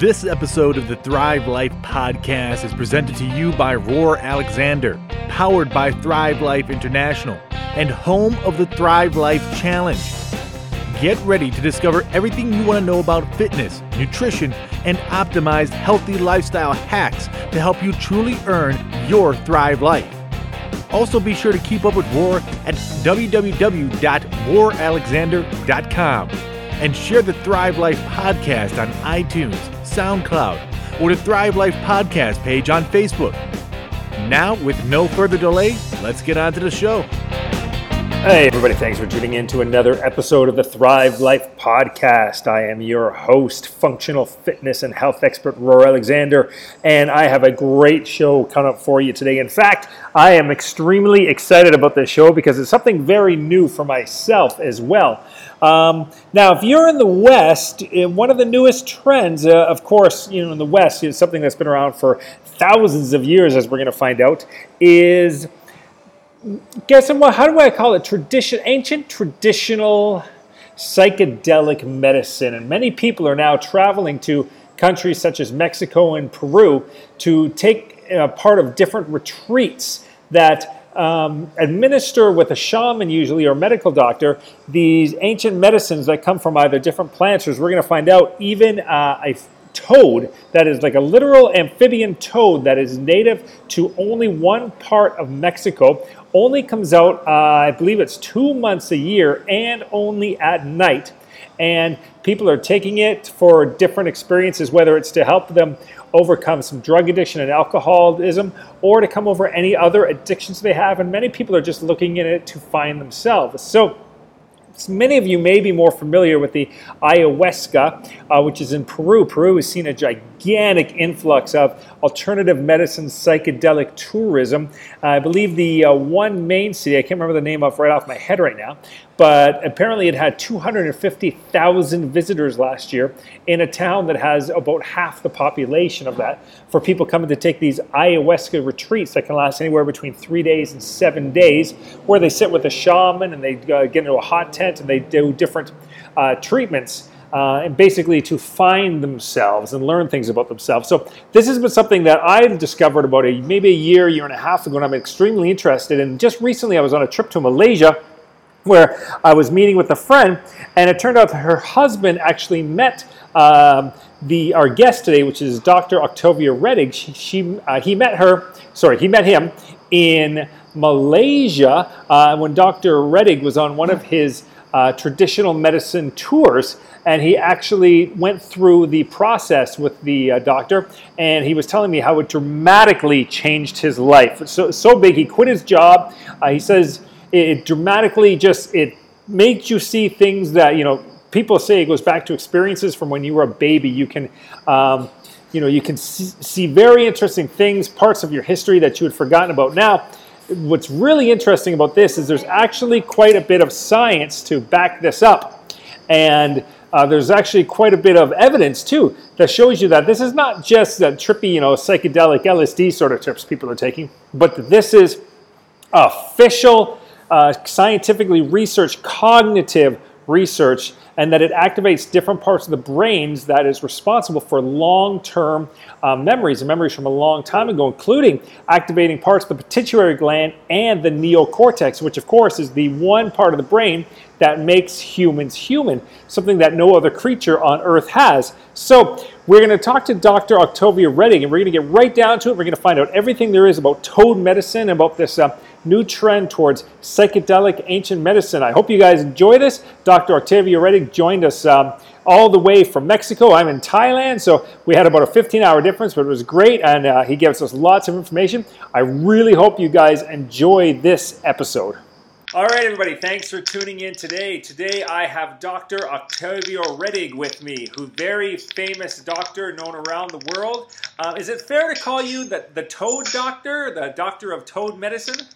This episode of the Thrive Life podcast is presented to you by Roar Alexander, powered by Thrive Life International, and home of the Thrive Life Challenge. Get ready to discover everything you want to know about fitness, nutrition, and optimized healthy lifestyle hacks to help you truly earn your Thrive Life. Also, be sure to keep up with Roar at www.roaralexander.com and share the Thrive Life podcast on iTunes, SoundCloud, or the Thrive Life podcast page on Facebook. Now, with no further delay, let's get on to the show. Hey, everybody, thanks for tuning in to another episode of the Thrive Life podcast. I am your host, functional fitness and health expert, Roar Alexander, and I have a great show coming up for you today. In fact, I am extremely excited about this show because it's something very new for myself as well. Um, now, if you're in the West, eh, one of the newest trends, uh, of course, you know, in the West, is something that's been around for thousands of years, as we're going to find out, is guess what? How do I call it? Tradition, ancient traditional psychedelic medicine, and many people are now traveling to countries such as Mexico and Peru to take uh, part of different retreats that um, administer with a shaman usually or medical doctor these ancient medicines that come from either different plants or we're going to find out even uh, a toad that is like a literal amphibian toad that is native to only one part of Mexico only comes out, uh, I believe it's two months a year, and only at night. And people are taking it for different experiences, whether it's to help them overcome some drug addiction and alcoholism or to come over any other addictions they have. And many people are just looking at it to find themselves. So, Many of you may be more familiar with the ayahuasca, uh, which is in Peru. Peru has seen a gigantic influx of alternative medicine, psychedelic tourism. I believe the uh, one main city, I can't remember the name of right off my head right now, but apparently it had 250,000 visitors last year in a town that has about half the population of that for people coming to take these ayahuasca retreats that can last anywhere between three days and seven days, where they sit with a shaman and they uh, get into a hot tent and they do different uh, treatments. Uh, and basically to find themselves and learn things about themselves. So this has been something that I've discovered about a maybe a year, year and a half ago, and I'm extremely interested And Just recently, I was on a trip to Malaysia where I was meeting with a friend, and it turned out that her husband actually met um, the our guest today, which is Dr. Octavia Rettig. She, she uh, he met her, sorry, he met him in Malaysia uh, when Dr. Rettig was on one of his uh, traditional medicine tours. And he actually went through the process with the uh, doctor, and he was telling me how it dramatically changed his life. So, so big, he quit his job. Uh, he says it dramatically just it makes you see things that you know people say it goes back to experiences from when you were a baby. You can um, you know you can see very interesting things, parts of your history that you had forgotten about. Now, what's really interesting about this is there's actually quite a bit of science to back this up, and uh, there's actually quite a bit of evidence too that shows you that this is not just that trippy, you know, psychedelic LSD sort of trips people are taking, but this is official uh, scientifically researched cognitive research and that it activates different parts of the brains that is responsible for long-term uh, memories and memories from a long time ago, including activating parts of the pituitary gland and the neocortex, which of course is the one part of the brain that makes humans human, something that no other creature on Earth has. So we're going to talk to Dr. Octavia Rettig, and we're going to get right down to it. We're going to find out everything there is about toad medicine, about this uh, new trend towards psychedelic ancient medicine. I hope you guys enjoy this. Dr. Octavia Rettig joined us um, all the way from Mexico. I'm in Thailand, so we had about a 15 hour difference, but it was great, and uh, he gives us lots of information. I really hope you guys enjoy this episode. All right, everybody, thanks for tuning in today. Today I have Dr. Octavio Rettig with me, who very famous doctor known around the world. Uh, is it fair to call you the, the toad doctor, the doctor of toad medicine?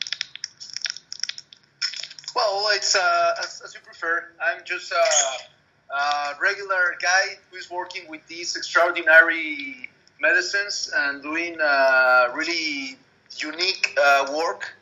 Well, it's uh, as, as, you prefer. I'm just a, a, regular guy who's working with these extraordinary medicines and doing uh, really unique uh, work.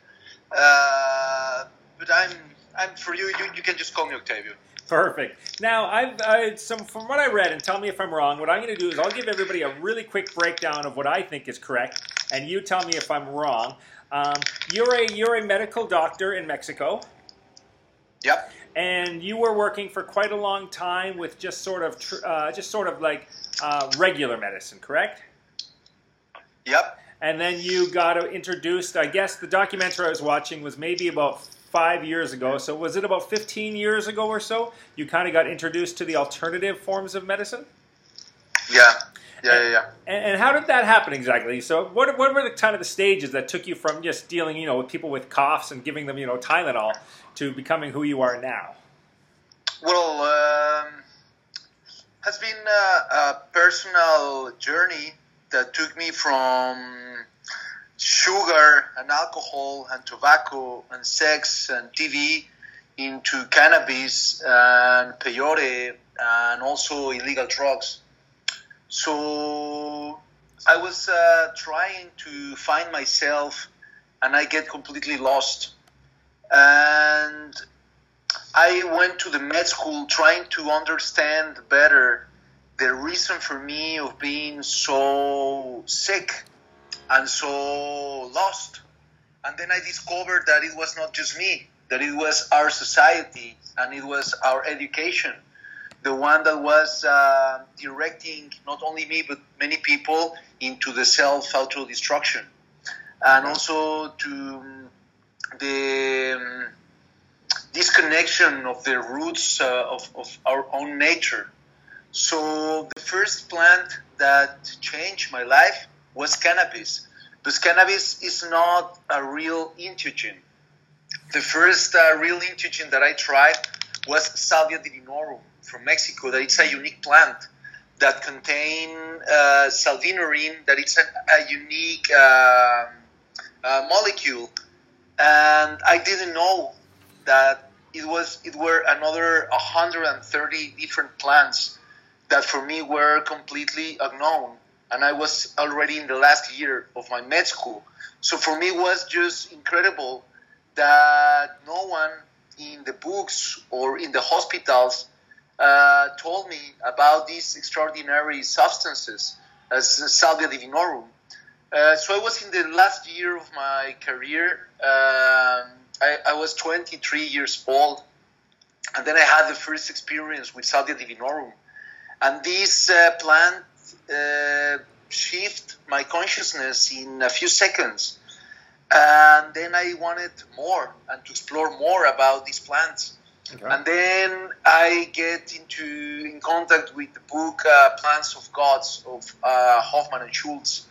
But I'm, I'm for you, you. You can just call me Octavio. Perfect. Now, I've uh, some from what I read, and tell me if I'm wrong. What I'm going to do is I'll give everybody a really quick breakdown of what I think is correct, and you tell me if I'm wrong. Um, you're a you're a medical doctor in Mexico. Yep. And you were working for quite a long time with just sort of tr- uh, just sort of like uh, regular medicine, correct? Yep. And then you got introduced. I guess the documentary I was watching was maybe about five years ago. So was it about 15 years ago or so? You kind of got introduced to the alternative forms of medicine. Yeah. Yeah, yeah, yeah. And, and, how did that happen exactly? So, what, what were the kind of the stages that took you from just dealing, you know, with people with coughs and giving them, you know, Tylenol to becoming who you are now? Well, um, has been a, a personal journey that took me from sugar and alcohol and tobacco and sex and TV into cannabis and peyote and also illegal drugs. So I was uh, trying to find myself and I get completely lost. And I went to the med school trying to understand better the reason for me of being so sick and so lost. And then I discovered that it was not just me, that it was our society and it was our education the one that was uh, directing not only me but many people into the self auto destruction, and also to the um, disconnection of the roots uh, of, of our own nature. So the first plant that changed my life was cannabis. Because cannabis is not a real entheogen. The first uh, real entheogen that I tried was Salvia divinorum from Mexico that it's a unique plant that contain uh, salvinorin, that it's a, a unique uh, uh, molecule, and I didn't know that it was it were another 130 different plants that for me were completely unknown, and I was already in the last year of my med school. So for me, it was just incredible that no one in the books or in the hospitals uh, told me about these extraordinary substances as salvia divinorum. Uh, so I was in the last year of my career. Um, I, I, was 23 years old, and then I had the first experience with salvia divinorum. And this uh, plant uh, shift my consciousness in a few seconds. And then I wanted more and to explore more about these plants. Okay. And then I get into in contact with the book uh, Plants of Gods of uh, Hofmann and Schultes.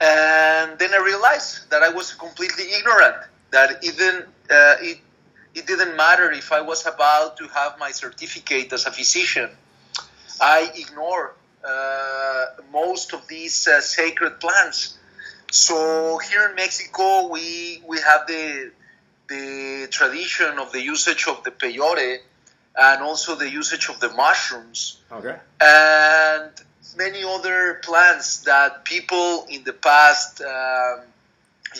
And then I realized that I was completely ignorant, that even uh, it, it didn't matter if I was about to have my certificate as a physician. I ignore uh, most of these uh, sacred plants. So here in Mexico, we, we have the the tradition of the usage of the peyote and also the usage of the mushrooms. Okay. And many other plants that people in the past um,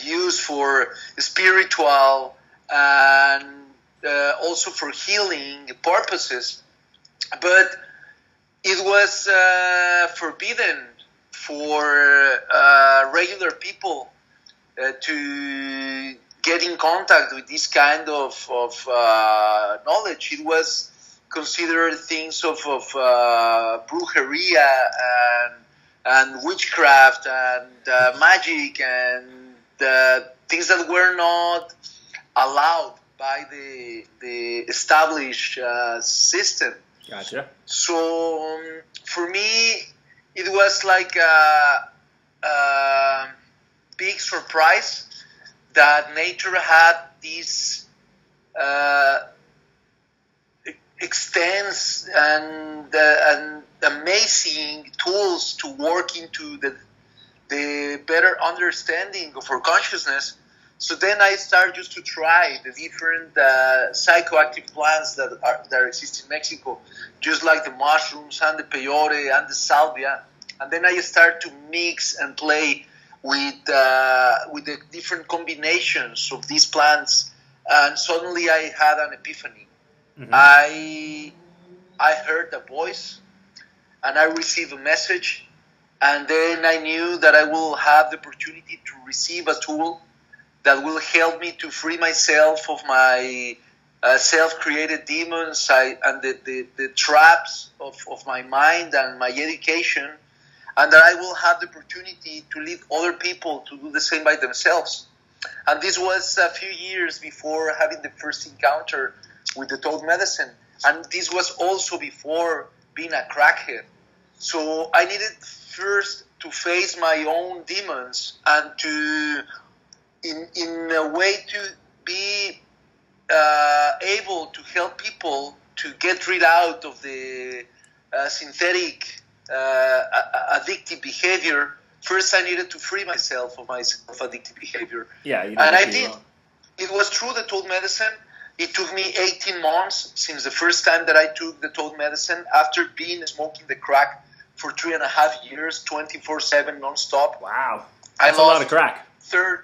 used for spiritual and uh, also for healing purposes. But it was uh, forbidden for uh, regular people uh, to get in contact with this kind of, of uh, knowledge. It was considered things of, of uh, brujeria and, and witchcraft and uh, magic and things that were not allowed by the, the established system. Gotcha. So um, for me, it was like a, a big surprise that nature had these uh, extends and, uh, and amazing tools to work into the, the better understanding of our consciousness. So then I started just to try the different uh, psychoactive plants that are that exist in Mexico, just like the mushrooms and the peyote and the salvia. And then I started to mix and play with uh, with the different combinations of these plants, and suddenly I had an epiphany. mm-hmm. I I heard a voice, and I received a message, and then I knew that I will have the opportunity to receive a tool that will help me to free myself of my uh, self-created demons I, and the, the, the traps of, of my mind and my education and that I will have the opportunity to lead other people to do the same by themselves. And this was a few years before having the first encounter with the toad medicine. And this was also before being a crackhead. So I needed first to face my own demons and to, in, in a way, to be uh, able to help people to get rid out of the uh, synthetic uh, addictive behavior, first I needed to free myself of my self-addictive behavior. Yeah, and I did. It was true the toad medicine. It took me 18 months since the first time that I took the toad medicine after being smoking the crack for three and a half years, 24/7, nonstop. Wow, that's a lot of crack. Third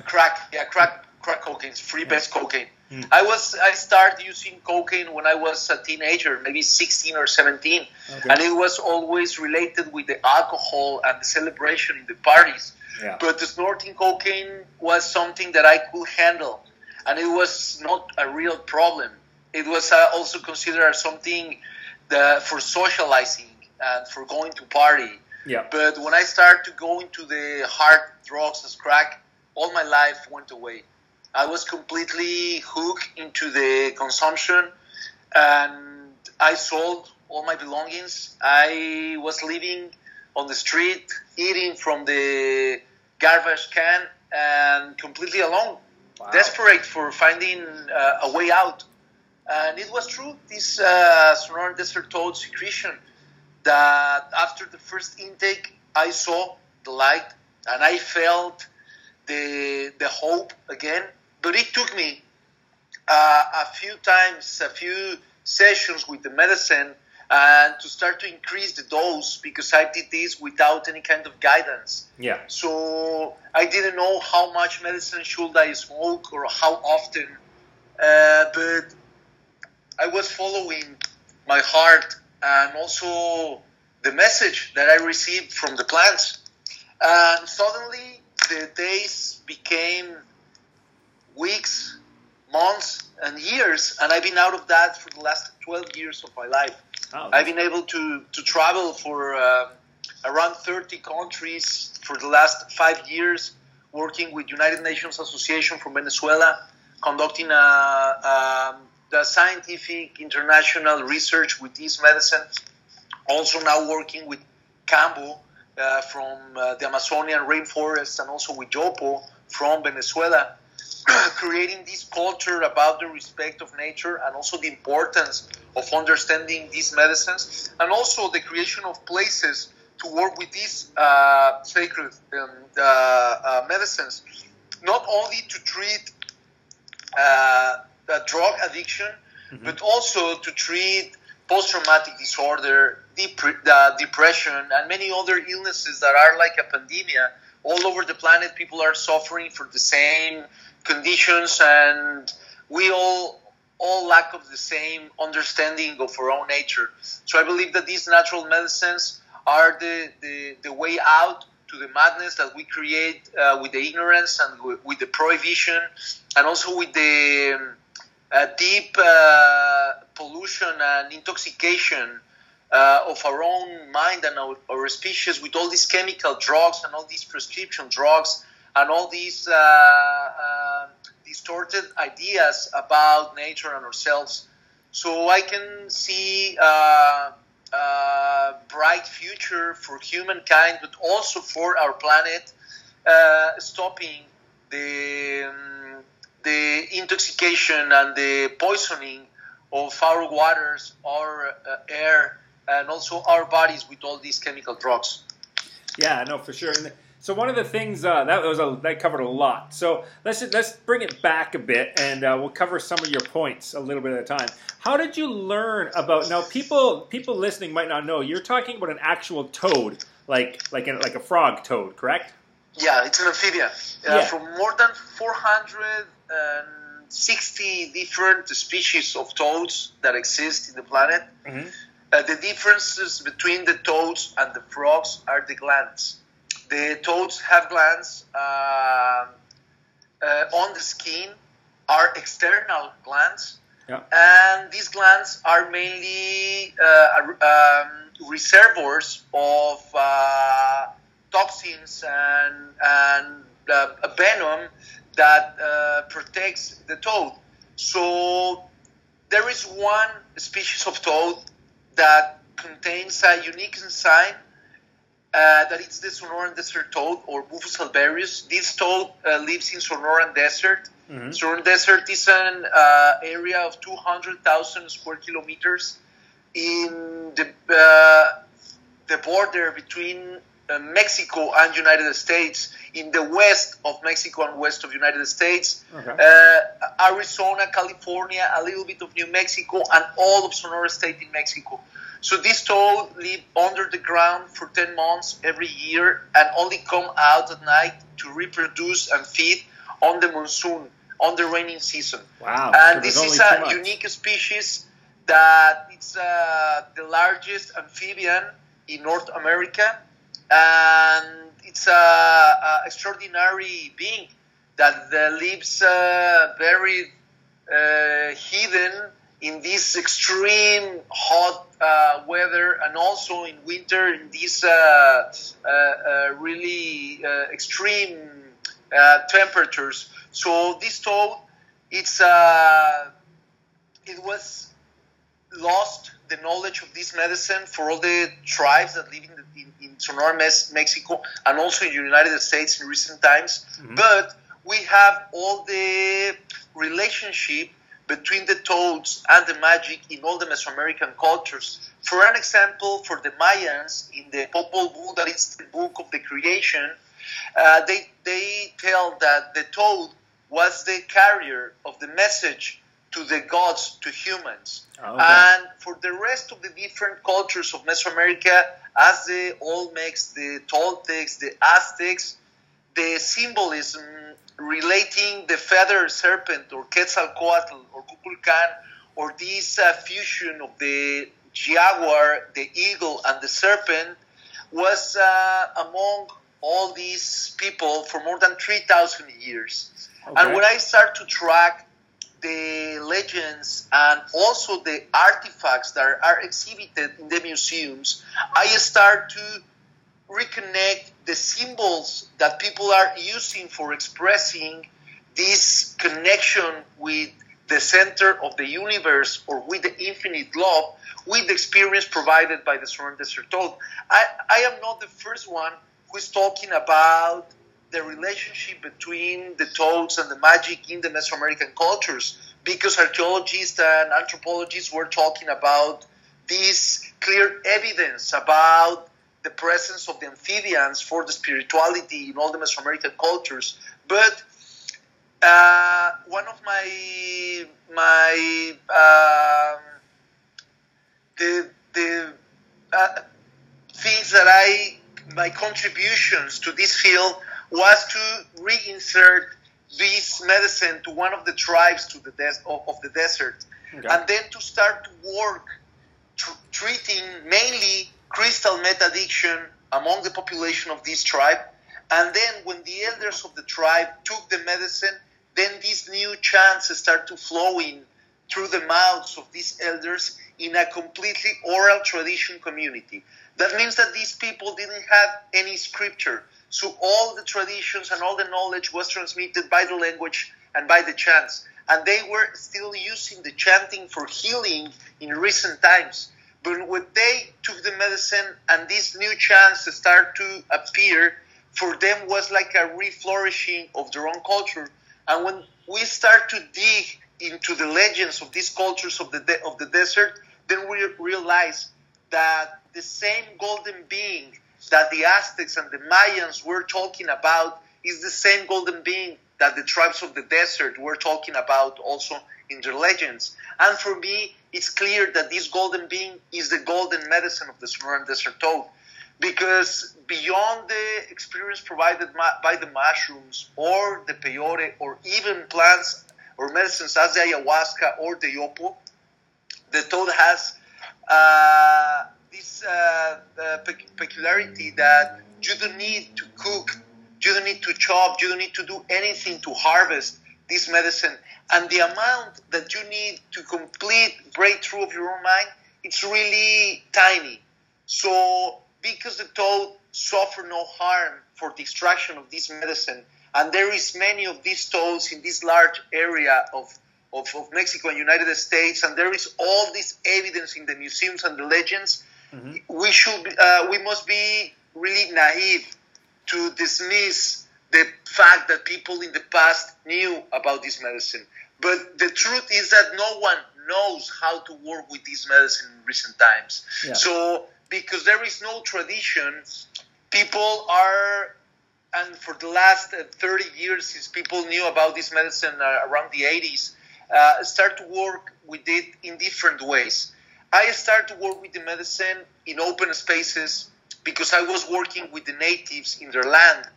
crack, yeah, crack, crack cocaine, free base cocaine. Mm. I was I started using cocaine when I was a teenager, maybe 16 or 17, okay. and it was always related with the alcohol and the celebration in the parties. Yeah. But the snorting cocaine was something that I could handle, and it was not a real problem. It was uh, also considered something that, for socializing and for going to party. Yeah. But when I started to go into the hard drugs as crack, all my life went away. I was completely hooked into the consumption, and I sold all my belongings. I was living on the street, eating from the garbage can, and completely alone, wow. desperate for finding uh, a way out. And it was true, this uh, Sonoran Desert Toad secretion, that after the first intake, I saw the light and I felt the, the hope again but it took me uh, a few times, a few sessions with the medicine, and to start to increase the dose because I did this without any kind of guidance. Yeah. So I didn't know how much medicine should I smoke or how often, uh, but I was following my heart and also the message that I received from the plants. And suddenly the days became weeks, months, and years, and I've been out of that for the last 12 years of my life. Oh, I've been able to, to travel for uh, around 30 countries for the last five years, working with United Nations Association from Venezuela, conducting a, a, a scientific international research with this medicine. Also now working with Kambo uh, from uh, the Amazonian rainforest and also with Yopo from Venezuela creating this culture about the respect of nature and also the importance of understanding these medicines and also the creation of places to work with these uh, sacred um, uh, uh, medicines, not only to treat uh, drug addiction, mm-hmm. but also to treat post-traumatic disorder, dep- uh, depression, and many other illnesses that are like a pandemic all over the planet. People are suffering for the same conditions, and we all all lack of the same understanding of our own nature. So I believe that these natural medicines are the, the, the way out to the madness that we create uh, with the ignorance and w- with the prohibition and also with the um, uh, deep uh, pollution and intoxication uh, of our own mind and our, our, species with all these chemical drugs and all these prescription drugs and all these uh, uh, distorted ideas about nature and ourselves. So I can see uh, a bright future for humankind, but also for our planet, uh, stopping the um, the intoxication and the poisoning of our waters, our uh, air, and also our bodies with all these chemical drugs. Yeah, no, for sure. And so one of the things uh, that was a, that covered a lot. So let's let's bring it back a bit, and uh, we'll cover some of your points a little bit at a time. How did you learn about now? People people listening might not know. You're talking about an actual toad, like like a, like a frog toad, correct? Yeah, it's an amphibian. Uh, yeah. From more than 460 different species of toads that exist in the planet. Mm-hmm. Uh, the differences between the toads and the frogs are the glands. The toads have glands uh, uh, on the skin, are external glands, yeah. and these glands are mainly uh, um, reservoirs of uh, toxins and, and uh, venom that uh, protects the toad. So there is one species of toad that contains a unique enzyme uh, that it's the Sonoran Desert toad or Bufo alvarius. This toad uh, lives in Sonoran Desert. Mm-hmm. Sonoran Desert is an uh, area of 200,000 square kilometers in the uh, the border between Mexico and United States, in the west of Mexico and west of United States, okay. uh, Arizona, California, a little bit of New Mexico, and all of Sonora State in Mexico. So these toads live under the ground for 10 months every year and only come out at night to reproduce and feed on the monsoon, on the raining season. Wow. And this is a unique species that it's uh, the largest amphibian in North America and it's a, a extraordinary being that uh, lives uh, very uh, hidden in this extreme hot uh, weather and also in winter in these uh, uh, really extreme temperatures. So this toad, it's it was lost the knowledge of this medicine for all the tribes that live in, the, in, in Sonora, Mexico, and also in the United States in recent times. Mm-hmm. But we have all the relationship between the toads and the magic in all the Mesoamerican cultures. For an example, for the Mayans, in the Popol Vuh, that is the book of the creation, uh, they, they tell that the toad was the carrier of the message to the gods, to humans. Oh, okay. And for the rest of the different cultures of Mesoamerica, as the Olmecs, the Toltecs, the Aztecs, the symbolism relating the feather serpent or Quetzalcoatl or Kukulkan or this uh, fusion of the jaguar, the eagle, and the serpent was uh, among all these people for more than 3,000 years. Okay. And when I start to track the legends and also the artifacts that are exhibited in the museums, I start to reconnect the symbols that people are using for expressing this connection with the center of the universe or with the infinite love with the experience provided by the Sonoran Desert. I, I am not the first one who is talking about the relationship between the toads and the magic in the Mesoamerican cultures because archaeologists and anthropologists were talking about this clear evidence about the presence of the amphibians for the spirituality in all the Mesoamerican cultures. But uh, one of my my um, the the uh, things that I my contributions to this field was to reinsert this medicine to one of the tribes to the des- of, the desert, okay. and then to start to work tr- treating mainly crystal meth addiction among the population of this tribe. And then when the elders of the tribe took the medicine, then these new chants start to flow in through the mouths of these elders in a completely oral tradition community. That means that these people didn't have any scripture. So all the traditions and all the knowledge was transmitted by the language and by the chants. And they were still using the chanting for healing in recent times. But when they took the medicine and these new chants start to appear, for them was like a reflourishing of their own culture. And when we start to dig into the legends of these cultures of the de- of the desert, then we realize that the same golden being that the Aztecs and the Mayans were talking about is the same golden being that the tribes of the desert were talking about also in their legends. And for me, it's clear that this golden being is the golden medicine of the Sonoran Desert Toad. Because beyond the experience provided by the mushrooms or the peyote or even plants or medicines as the ayahuasca or the yopo, the toad has uh, this uh, peculiarity that you don't need to cook, you don't need to chop, you don't need to do anything to harvest this medicine. And the amount that you need to complete breakthrough of your own mind, it's really tiny. So because the toad suffer no harm for the extraction of this medicine, and there is many of these toads in this large area of, of, of Mexico and United States, and there is all this evidence in the museums and the legends. Mm-hmm. We should, uh, we must be really naive to dismiss the fact that people in the past knew about this medicine. But the truth is that no one knows how to work with this medicine in recent times. Yeah. So, because there is no tradition, people are, and for the last uh, 30 years, since people knew about this medicine uh, around the 80s, uh, start to work with it in different ways. I started to work with the medicine in open spaces because I was working with the natives in their land.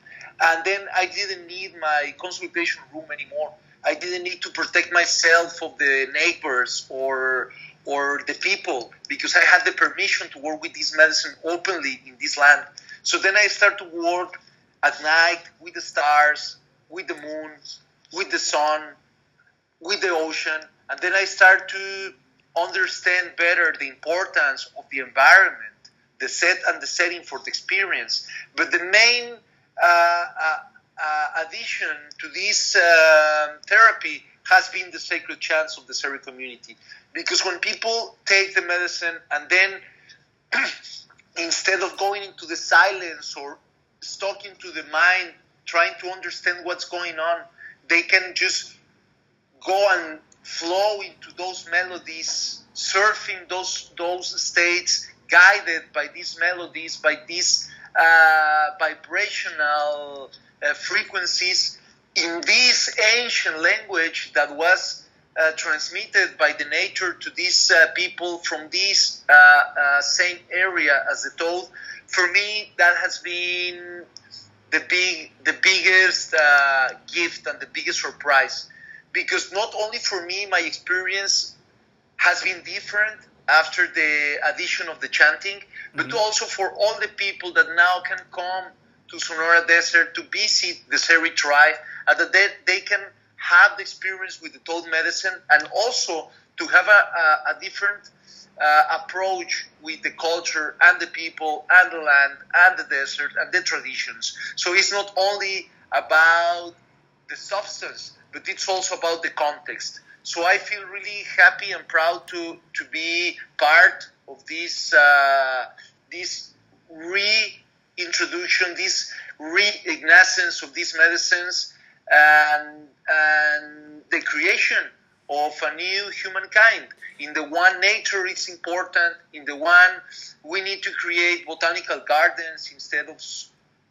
And then I didn't need my consultation room anymore. I didn't need to protect myself of the neighbors or or the people because I had the permission to work with this medicine openly in this land. So then I started to work at night with the stars, with the moon, with the sun, with the ocean, and then I started to understand better the importance of the environment the set and the setting for the experience. But the main uh, uh, uh addition to this uh, therapy has been the sacred chants of the Seri community. Because when people take the medicine and then instead of going into the silence or stuck into the mind, trying to understand what's going on, they can just go and flow into those melodies, surfing those those states, guided by these melodies, by these uh, vibrational uh, frequencies in this ancient language that was uh, transmitted by the nature to these uh, people from this uh, uh, same area as the toad. For me, that has been the big, the biggest gift and the biggest surprise, because not only for me, my experience has been different after the addition of the chanting, but mm-hmm. also for all the people that now can come to Sonora Desert to visit the Seri tribe, and that they, they can have the experience with the toad medicine and also to have a, a, a different uh, approach with the culture and the people and the land and the desert and the traditions. So it's not only about the substance, but it's also about the context. So I feel really happy and proud to to be part of this uh, this reintroduction, this reignacence of these medicines, and and the creation of a new humankind. In the one, nature is important. In the one, we need to create botanical gardens instead of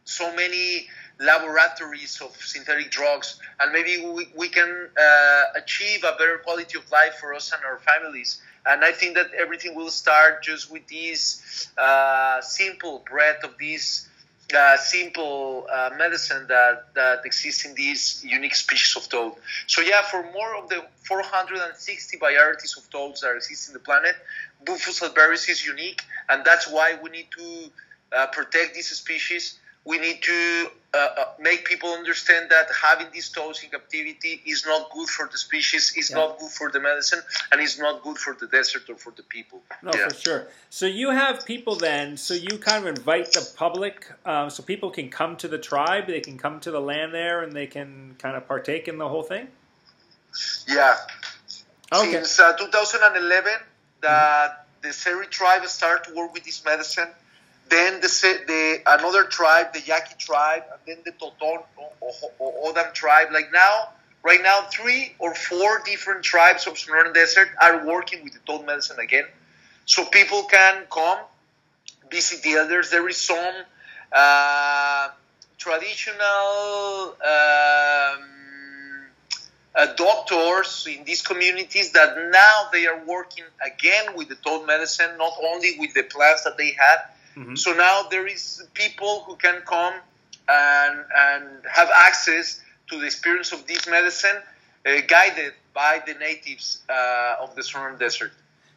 so many laboratories of synthetic drugs, and maybe we, we can uh, achieve a better quality of life for us and our families. And I think that everything will start just with this uh, simple breath of this uh, simple uh, medicine that, that exists in these unique species of toad. So yeah, for more of the 460 varieties of toads that exist in the planet, Bufo alvarius is unique, and that's why we need to uh, protect these species we need to uh, uh, make people understand that having these toads in captivity is not good for the species, is yeah. not good for the medicine, and is not good for the desert or for the people. No, yeah. for sure. So you have people then, so you kind of invite the public, um, so people can come to the tribe, they can come to the land there, and they can kind of partake in the whole thing? Yeah. Okay. Since uh, 2011, the, mm-hmm. the Seri tribe started to work with this medicine then the, the another tribe, the Yaqui tribe, and then the Toton or, Odam tribe. Like now, right now, three or four different tribes of Sonoran Desert are working with the toad medicine again. So people can come, visit the elders. There is some uh, traditional um, uh, doctors in these communities that now they are working again with the toad medicine, not only with the plants that they had, Mm-hmm. So now there is people who can come and and have access to the experience of this medicine. uh, guided by the natives uh, of the Sonoran Desert.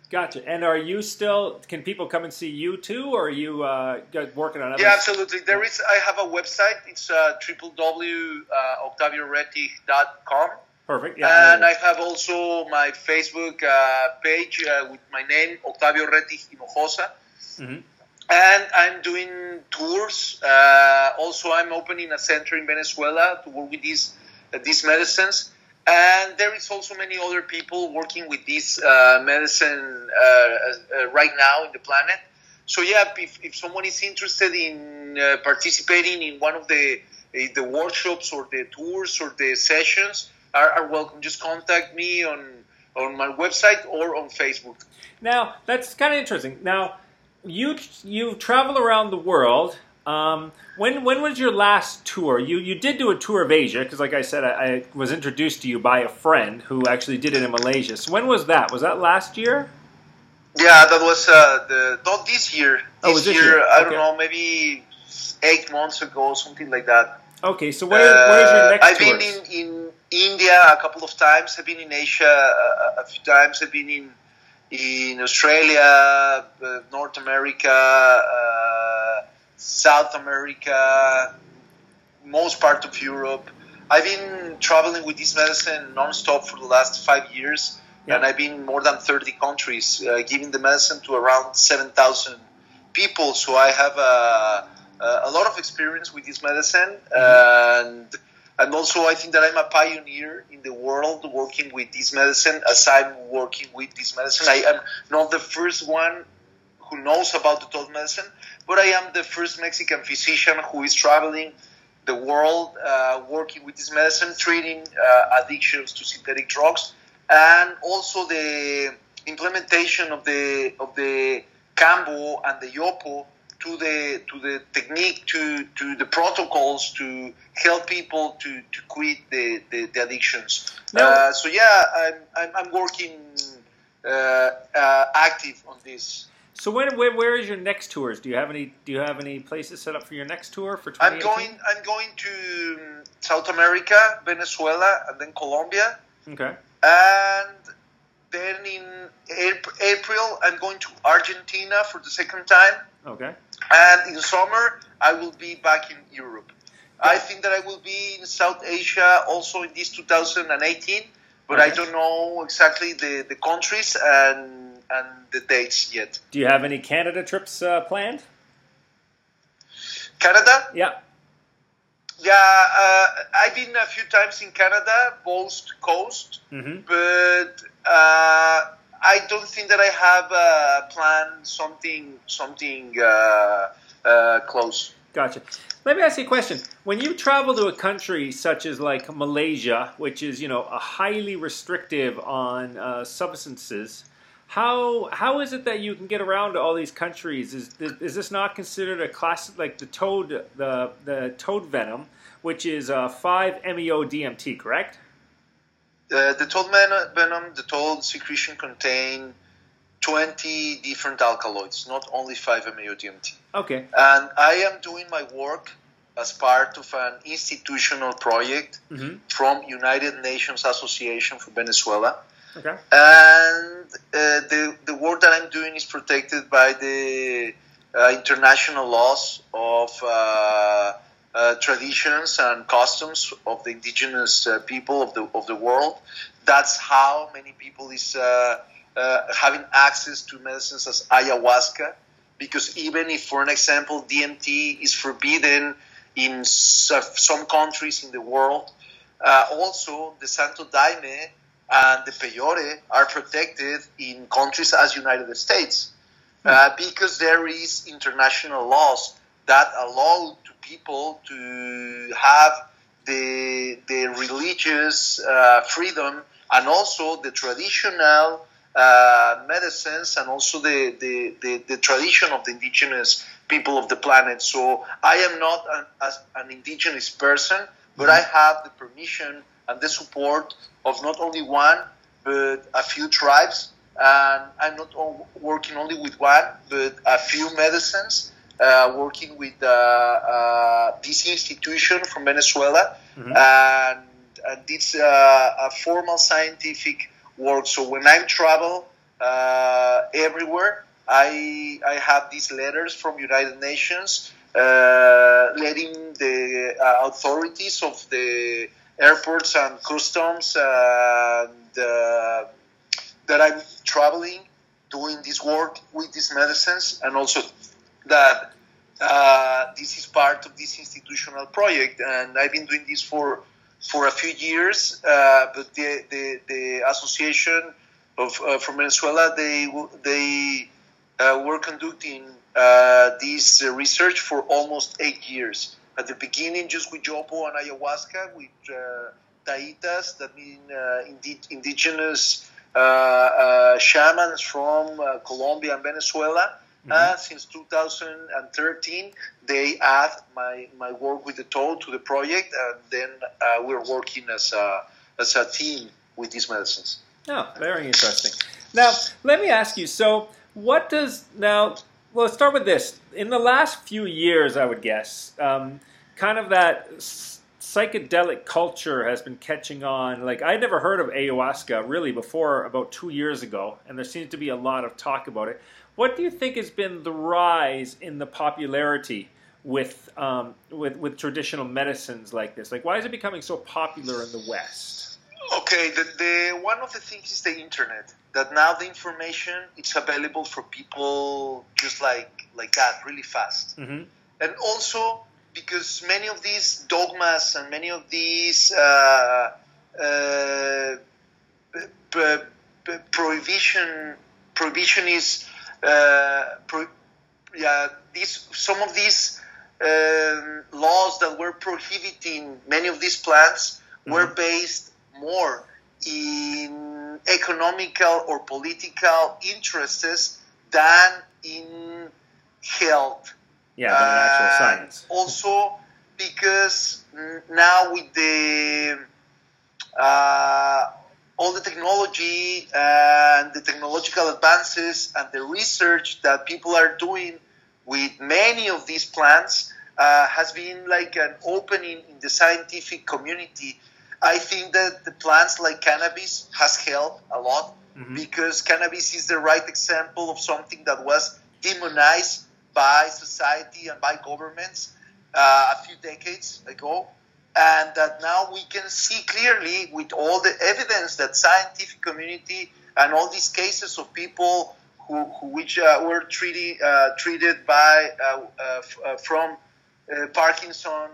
Gotcha. And are you still? Can people come and see you too, or are you uh, working on? Other yeah, absolutely. There is. I have a website. It's uh, www.octaviorettig.com. Perfect. Yeah. And I have also my Facebook uh, page uh, with my name, Octavio Rettig Hinojosa. Mm-hmm. And I'm doing tours. Uh, also, I'm opening a center in Venezuela to work with these uh, these medicines. And there is also many other people working with this uh, medicine uh, uh, right now in the planet. So yeah, if, if someone is interested in uh, participating in one of the uh, the workshops or the tours or the sessions, are, are welcome. Just contact me on on my website or on Facebook. Now that's kind of interesting. Now you you travel around the world um, when when was your last tour? You you did do a tour of Asia because, like I said, I, I, was introduced to you by a friend who actually did it in Malaysia. So when was that? Was that last year? Yeah, that was uh, the not this year. This, oh, this year, year, I don't know, maybe eight months ago, something like that. Okay, so is, uh, what is your next I've tours? been in, in India a couple of times. I've been in Asia a, a few times. I've been in in Australia, uh, North America. Uh, South America, most part of Europe. I've been traveling with this medicine nonstop for the last five years, yeah. and I've been in more than 30 countries, uh, giving the medicine to around 7,000 people. So I have a, a, lot of experience with this medicine, mm-hmm. and and also I think that I'm a pioneer in the world working with this medicine. As I'm working with this medicine, I am not the first one who knows about the toad medicine, but I am the first Mexican physician who is traveling the world uh, working with this medicine, treating uh, addictions to synthetic drugs, and also the implementation of the of the Kambo and the Yopo to the to the technique to to the protocols to help people to, to quit the, the, the addictions. No. Uh, so yeah, I'm, I'm, I'm working uh, uh, active on this. So when, where, where is your next tours? Do you have any Do you have any places set up for your next tour for I'm going. I'm going to South America, Venezuela, and then Colombia. Okay. And then in April, I'm going to Argentina for the second time. Okay. And in summer, I will be back in Europe. I think that I will be in South Asia also in this 2018, but okay. I don't know exactly the, the countries and and the dates yet. Do you have any Canada trips uh, planned? Canada? Yeah. Yeah, uh, I've been a few times in Canada, both coast, mm-hmm. but uh, I don't think that I have uh, planned something something uh, uh, close. Gotcha. Let me ask you a question. When you travel to a country such as like Malaysia, which is you know a highly restrictive on uh, substances, how how is it that you can get around to all these countries? Is is this not considered a class like the toad the the toad venom, which is uh, five MEO DMT, correct? Uh, the toad venom, the toad secretion contain 20 different alkaloids, not only 5-MeO DMT. Okay. And I am doing my work as part of an institutional project mm-hmm. from United Nations Association for Venezuela. Okay. And uh, the, the work that I'm doing is protected by the uh, international laws of uh, uh traditions and customs of the indigenous uh, people of the, of the world. That's how many people is uh, having access to medicines as ayahuasca. Because even if, for an example, DMT is forbidden in some countries in the world, also the Santo Daime and the peyote are protected in countries as United States uh, because there is international laws that allow people to have the the religious uh, freedom and also the traditional uh, medicines and also the, the, the, the, tradition of the indigenous people of the planet. So I am not an, as an indigenous person, but I have the permission and the support of not only one but a few tribes. And I'm not working only with one, but a few medicines. Uh, working with uh, uh, this institution from Venezuela, mm-hmm. and and it's uh, a formal scientific work. So when I travel uh, everywhere, I I have these letters from United Nations uh, letting the uh, authorities of the airports and customs and uh, that I'm traveling, doing this work with these medicines, and also that uh, this is part of this institutional project. And I've been doing this for for a few years, uh, but the, the, the association of uh, from Venezuela they they uh, were conducting uh, this research for almost eight years. At the beginning, just with Yopo and ayahuasca, with uh, Taitas, that mean indi- indigenous shamans from Colombia and Venezuela. Mm-hmm. Uh, since 2013, they add my, my work with the toll to the project, and then uh, we're working as a, as a team with these medicines. Oh, very interesting. Now, let me ask you so, what does now, well, let's start with this. In the last few years, I would guess, um, kind of that psychedelic culture has been catching on. Like, I'd never heard of ayahuasca really before about two years ago, and there seems to be a lot of talk about it. What do you think has been the rise in the popularity with um, with with traditional medicines like this? Like, why is it becoming so popular in the West? Okay, the, the one of the things is the internet. That now the information it's available for people just like like that, really fast. Mm-hmm. And also because many of these dogmas and many of these uh, uh, prohibition prohibition is pro- yeah, these some of these um, laws that were prohibiting many of these plants mm-hmm. were based more in economical or political interests than in health. Yeah, than uh, actual science. Also, because now with the uh, all the technology and the technological advances and the research that people are doing with many of these plants uh, has been like an opening in the scientific community. I think that the plants like cannabis has helped a lot mm-hmm. because cannabis is the right example of something that was demonized by society and by governments uh, a few decades ago and that now we can see clearly with all the evidence that scientific community and all these cases of people who, who which uh, were treated uh, treated by uh, uh uh, from uh, Parkinson,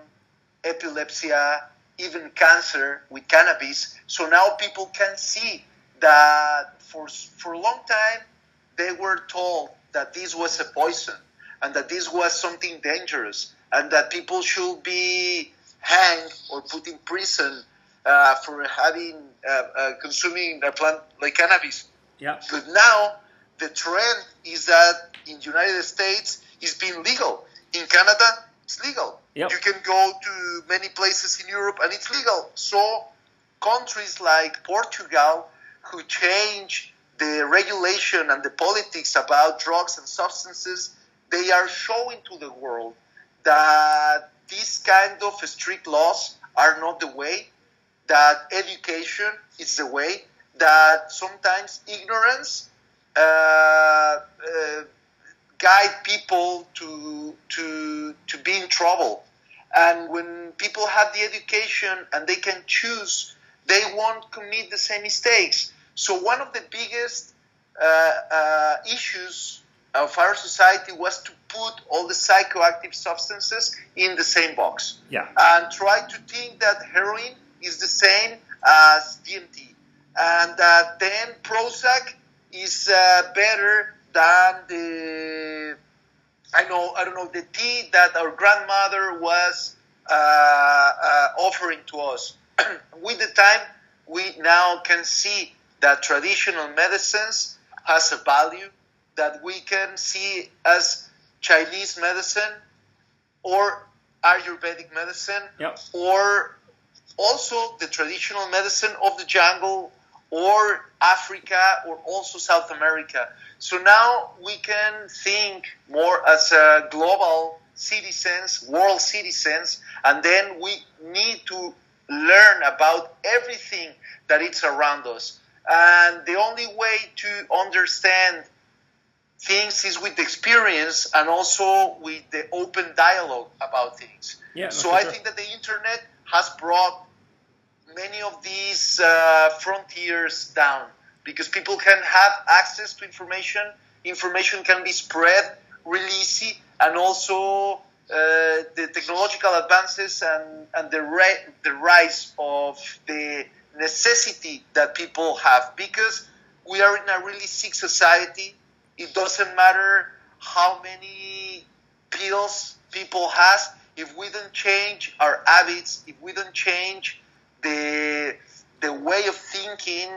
epilepsy, even cancer with cannabis. So now people can see that for for a long time they were told that this was a poison and that this was something dangerous and that people should be hanged or put in prison uh, for having uh, uh, consuming a plant like cannabis. Yeah. But now the trend is that in the United States it's been legal. In Canada, it's legal. Yep. You can go to many places in Europe and it's legal. So countries like Portugal, who change the regulation and the politics about drugs and substances, they are showing to the world that these kind of strict laws are not the way, that education is the way, that sometimes ignorance uh, uh, guide people to, to, to be in trouble. And when people have the education and they can choose, they won't commit the same mistakes. So one of the biggest uh, uh issues of our society was to put all the psychoactive substances in the same box. Yeah. And try to think that heroin is the same as DMT. And that then Prozac is uh, better than the, I know, I don't know, the tea that our grandmother was uh, uh, offering to us. With the time, we now can see that traditional medicines has a value that we can see as Chinese medicine or Ayurvedic medicine yep. or also the traditional medicine of the jungle or Africa or also South America. So now we can think more as a global citizens, world citizens, and then we need to learn about everything that is around us. And the only way to understand things is with experience and also with the open dialogue about things. Yeah, so I sure. think that the internet has brought many of these uh, frontiers down because people can have access to information. Information can be spread really easy, and also uh, the technological advances and, and the, the rise of the necessity that people have because we are in a really sick society. It doesn't matter how many pills people has if we don't change our habits, if we don't change the the way of thinking,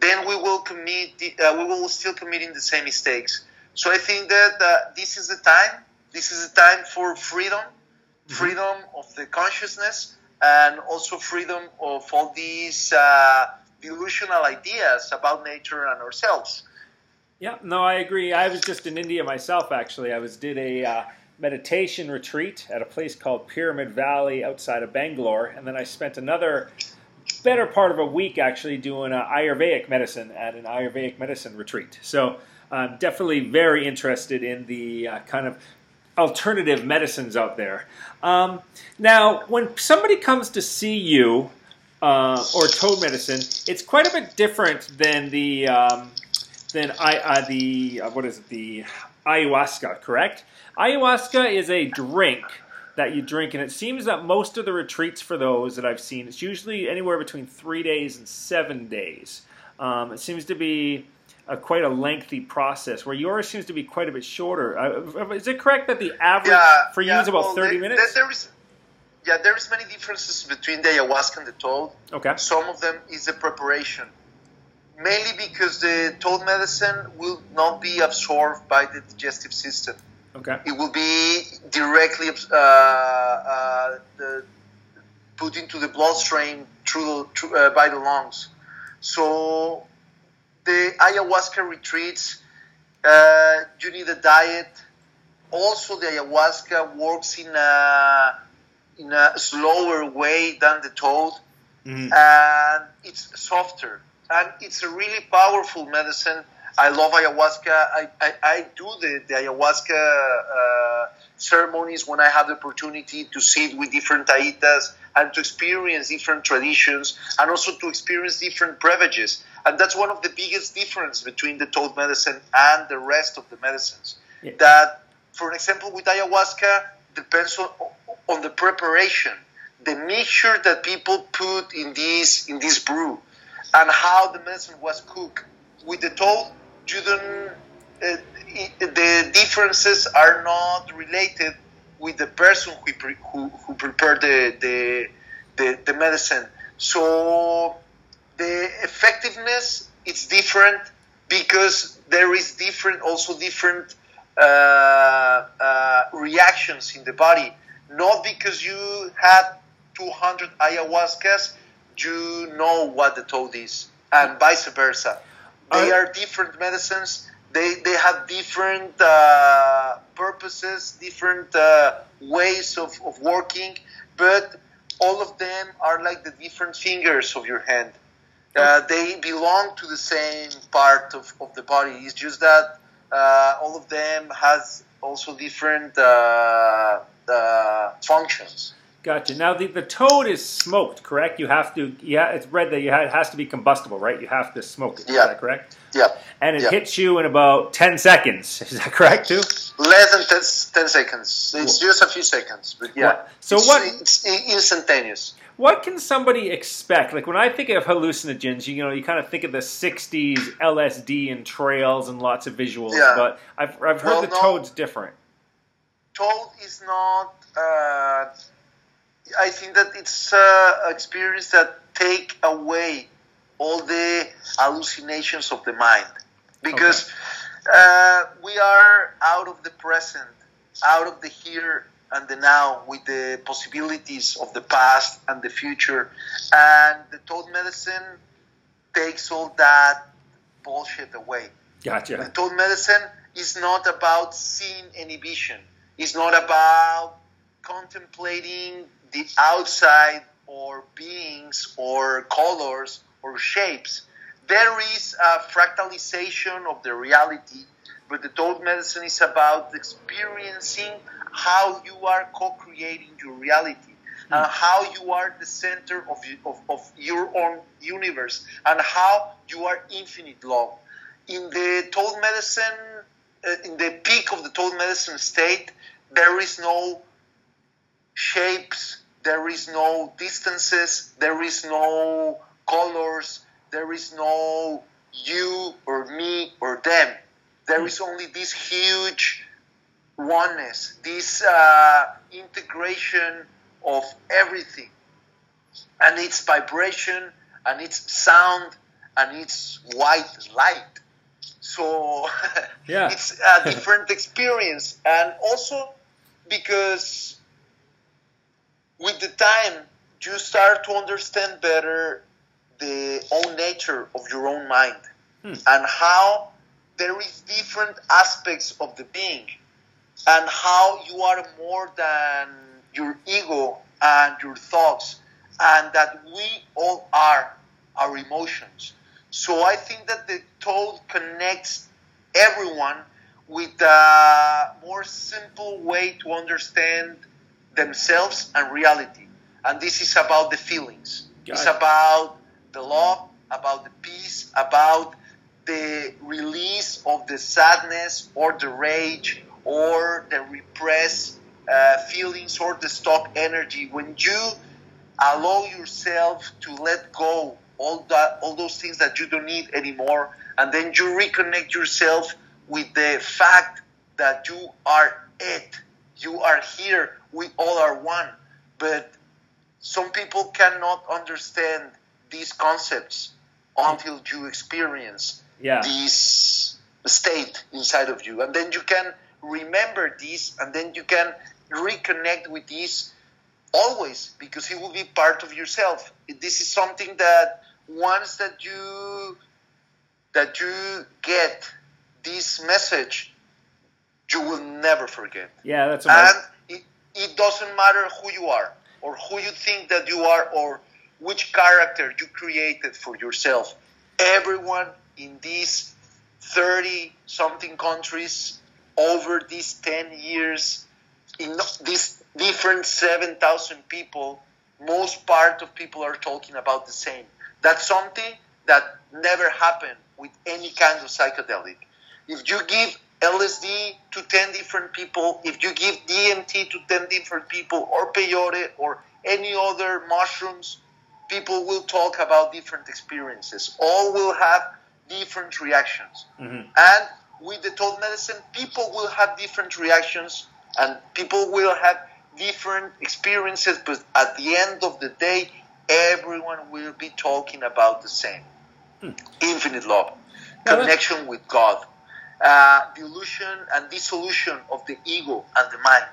then we will commit the- uh, we will still committing the same mistakes. So I think that uh, this is the time. This is the time for freedom, freedom of the consciousness, and also freedom of all these uh, delusional ideas about nature and ourselves. Yeah, no, I agree. I was just in India myself. Actually, I was did a uh, meditation retreat at a place called Pyramid Valley outside of Bangalore, and then I spent another better part of a week actually doing uh, Ayurvedic medicine at an Ayurvedic medicine retreat. So I'm definitely very interested in the uh, kind of alternative medicines out there. Um, now, when somebody comes to see you uh, or toad medicine, it's quite a bit different than the um, than I, uh, the uh, what is it the ayahuasca, correct? Ayahuasca is a drink that you drink, and it seems that most of the retreats for those that I've seen, it's usually anywhere between three days and seven days. Um, it seems to be a, quite a lengthy process, where yours seems to be quite a bit shorter. Uh, is it correct that the average for you yeah, is about well, thirty there- minutes? there- there is, yeah, there is many differences between the ayahuasca and the toad. okay. Some of them is the preparation, mainly because the toad medicine will not be absorbed by the digestive system. Okay. It will be directly uh, uh, the, put into the bloodstream through, through uh, by the lungs. So the ayahuasca retreats, uh, you need a diet. Also, the ayahuasca works in a in a slower way than the toad Mhm. and it's softer and it's a really powerful medicine. I love ayahuasca. I, I, I do the, the ayahuasca uh, ceremonies when i have the opportunity to sit with different taitas and to experience different traditions and also to experience different privileges. And that's one of the biggest difference between the toad medicine and the rest of the medicines. Yeah. that for example with ayahuasca depends on, on the preparation. The mixture that people put in this in this brew and how the medicine was cooked. With the toad you don't uh, the differences are not related with the person who, pre, who, who prepared the, the, the, the medicine. So the effectiveness is different because there is different also different uh, uh, reactions in the body. Not because you had 200 ayahuascas you know what the toad is and vice versa. They Are- different medicines. They, they have different uh, purposes different uh, ways of, of working but all of them are like the different fingers of your hand. Uh, they belong to the same part of, of the body. It's just that uh, all of them has also different uh, uh, functions Gotcha. Now the, the toad is smoked, correct? You have to. Yeah, it's read that you ha it has to be combustible, right? You have to smoke it. Is Yeah. that correct? yeah And it Yeah. hits you in about ten seconds. Is that correct too? less than 10, 10 seconds it's just a few seconds but yeah What- so it's, what- it's instantaneous What can somebody expect? Like when I think of hallucinogens, you know, you kind of think of the '60s LSD and trails and lots of visuals. Yeah. But I've I've heard Well, the no. toad's different. Toad is not. Uh, I think that it's uh, an experience that take away all the hallucinations of the mind because uh, we are out of the present, out of the here and the now with the possibilities of the past and the future, and the toad medicine takes all that bullshit away. Gotcha. The toad medicine is not about seeing any vision. It's not about contemplating the outside or beings or colors or shapes. There is a fractalization of the reality, but the Toad medicine is about experiencing how you are co creating your reality. And how you are the center of, of, of your own universe, and how you are infinite love. In the Toad medicine, uh, in the peak of the Toad medicine state, there is no shapes, there is no distances, there is no colors, there is no you or me or them. There is only this huge oneness, this uh, integration of everything. And it's vibration, and it's sound, and it's white light. So Yeah. it's a different experience. And also because with the time you start to understand better the own nature of your own mind hmm. and how there is different aspects of the being and how you are more than your ego and your thoughts and that we all are our emotions. So i think that the toad connects everyone with a more simple way to understand themselves and reality. And this is about the feelings. Got it's it. about the love about the peace about the release of the sadness or the rage or the repressed uh, feelings or the stock energy. When you allow yourself to let go all that all those things that you don't need anymore and then you reconnect yourself with the fact that you are it you are here we all are one. But some people cannot understand these concepts until you experience Yeah. this state inside of you. And then you can remember this and then you can reconnect with this always because it will be part of yourself. This is something that once that you that you get this message you will never forget. Yeah, that's I- and it, it doesn't matter who you are or who you think that you are or which character you created for yourself. Everyone in these 30 something countries over these 10 years in these different 7000 people most part of people are talking about the same. That's something that never happened with any kind of psychedelic. If you give LSD to 10 different people, if you give DMT to 10 different people, or peyote, or any other mushrooms, people will talk about different experiences. All will have different reactions. Mm-hmm. And with the toad medicine, people will have different reactions and people will have different experiences, but at the end of the day, everyone will be talking about the same. Hmm. Infinite love, Now connection with God, uh, the illusion and dissolution of the ego and the mind.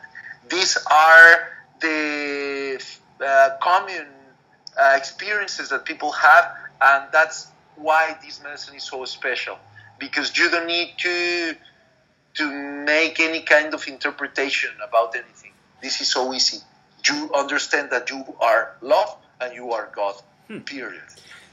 These are the uh, common uh, experiences that people have, and that's why this medicine is so special because you don't need to to make any kind of interpretation about anything. This is so easy. You understand that you are love and you are God. Period.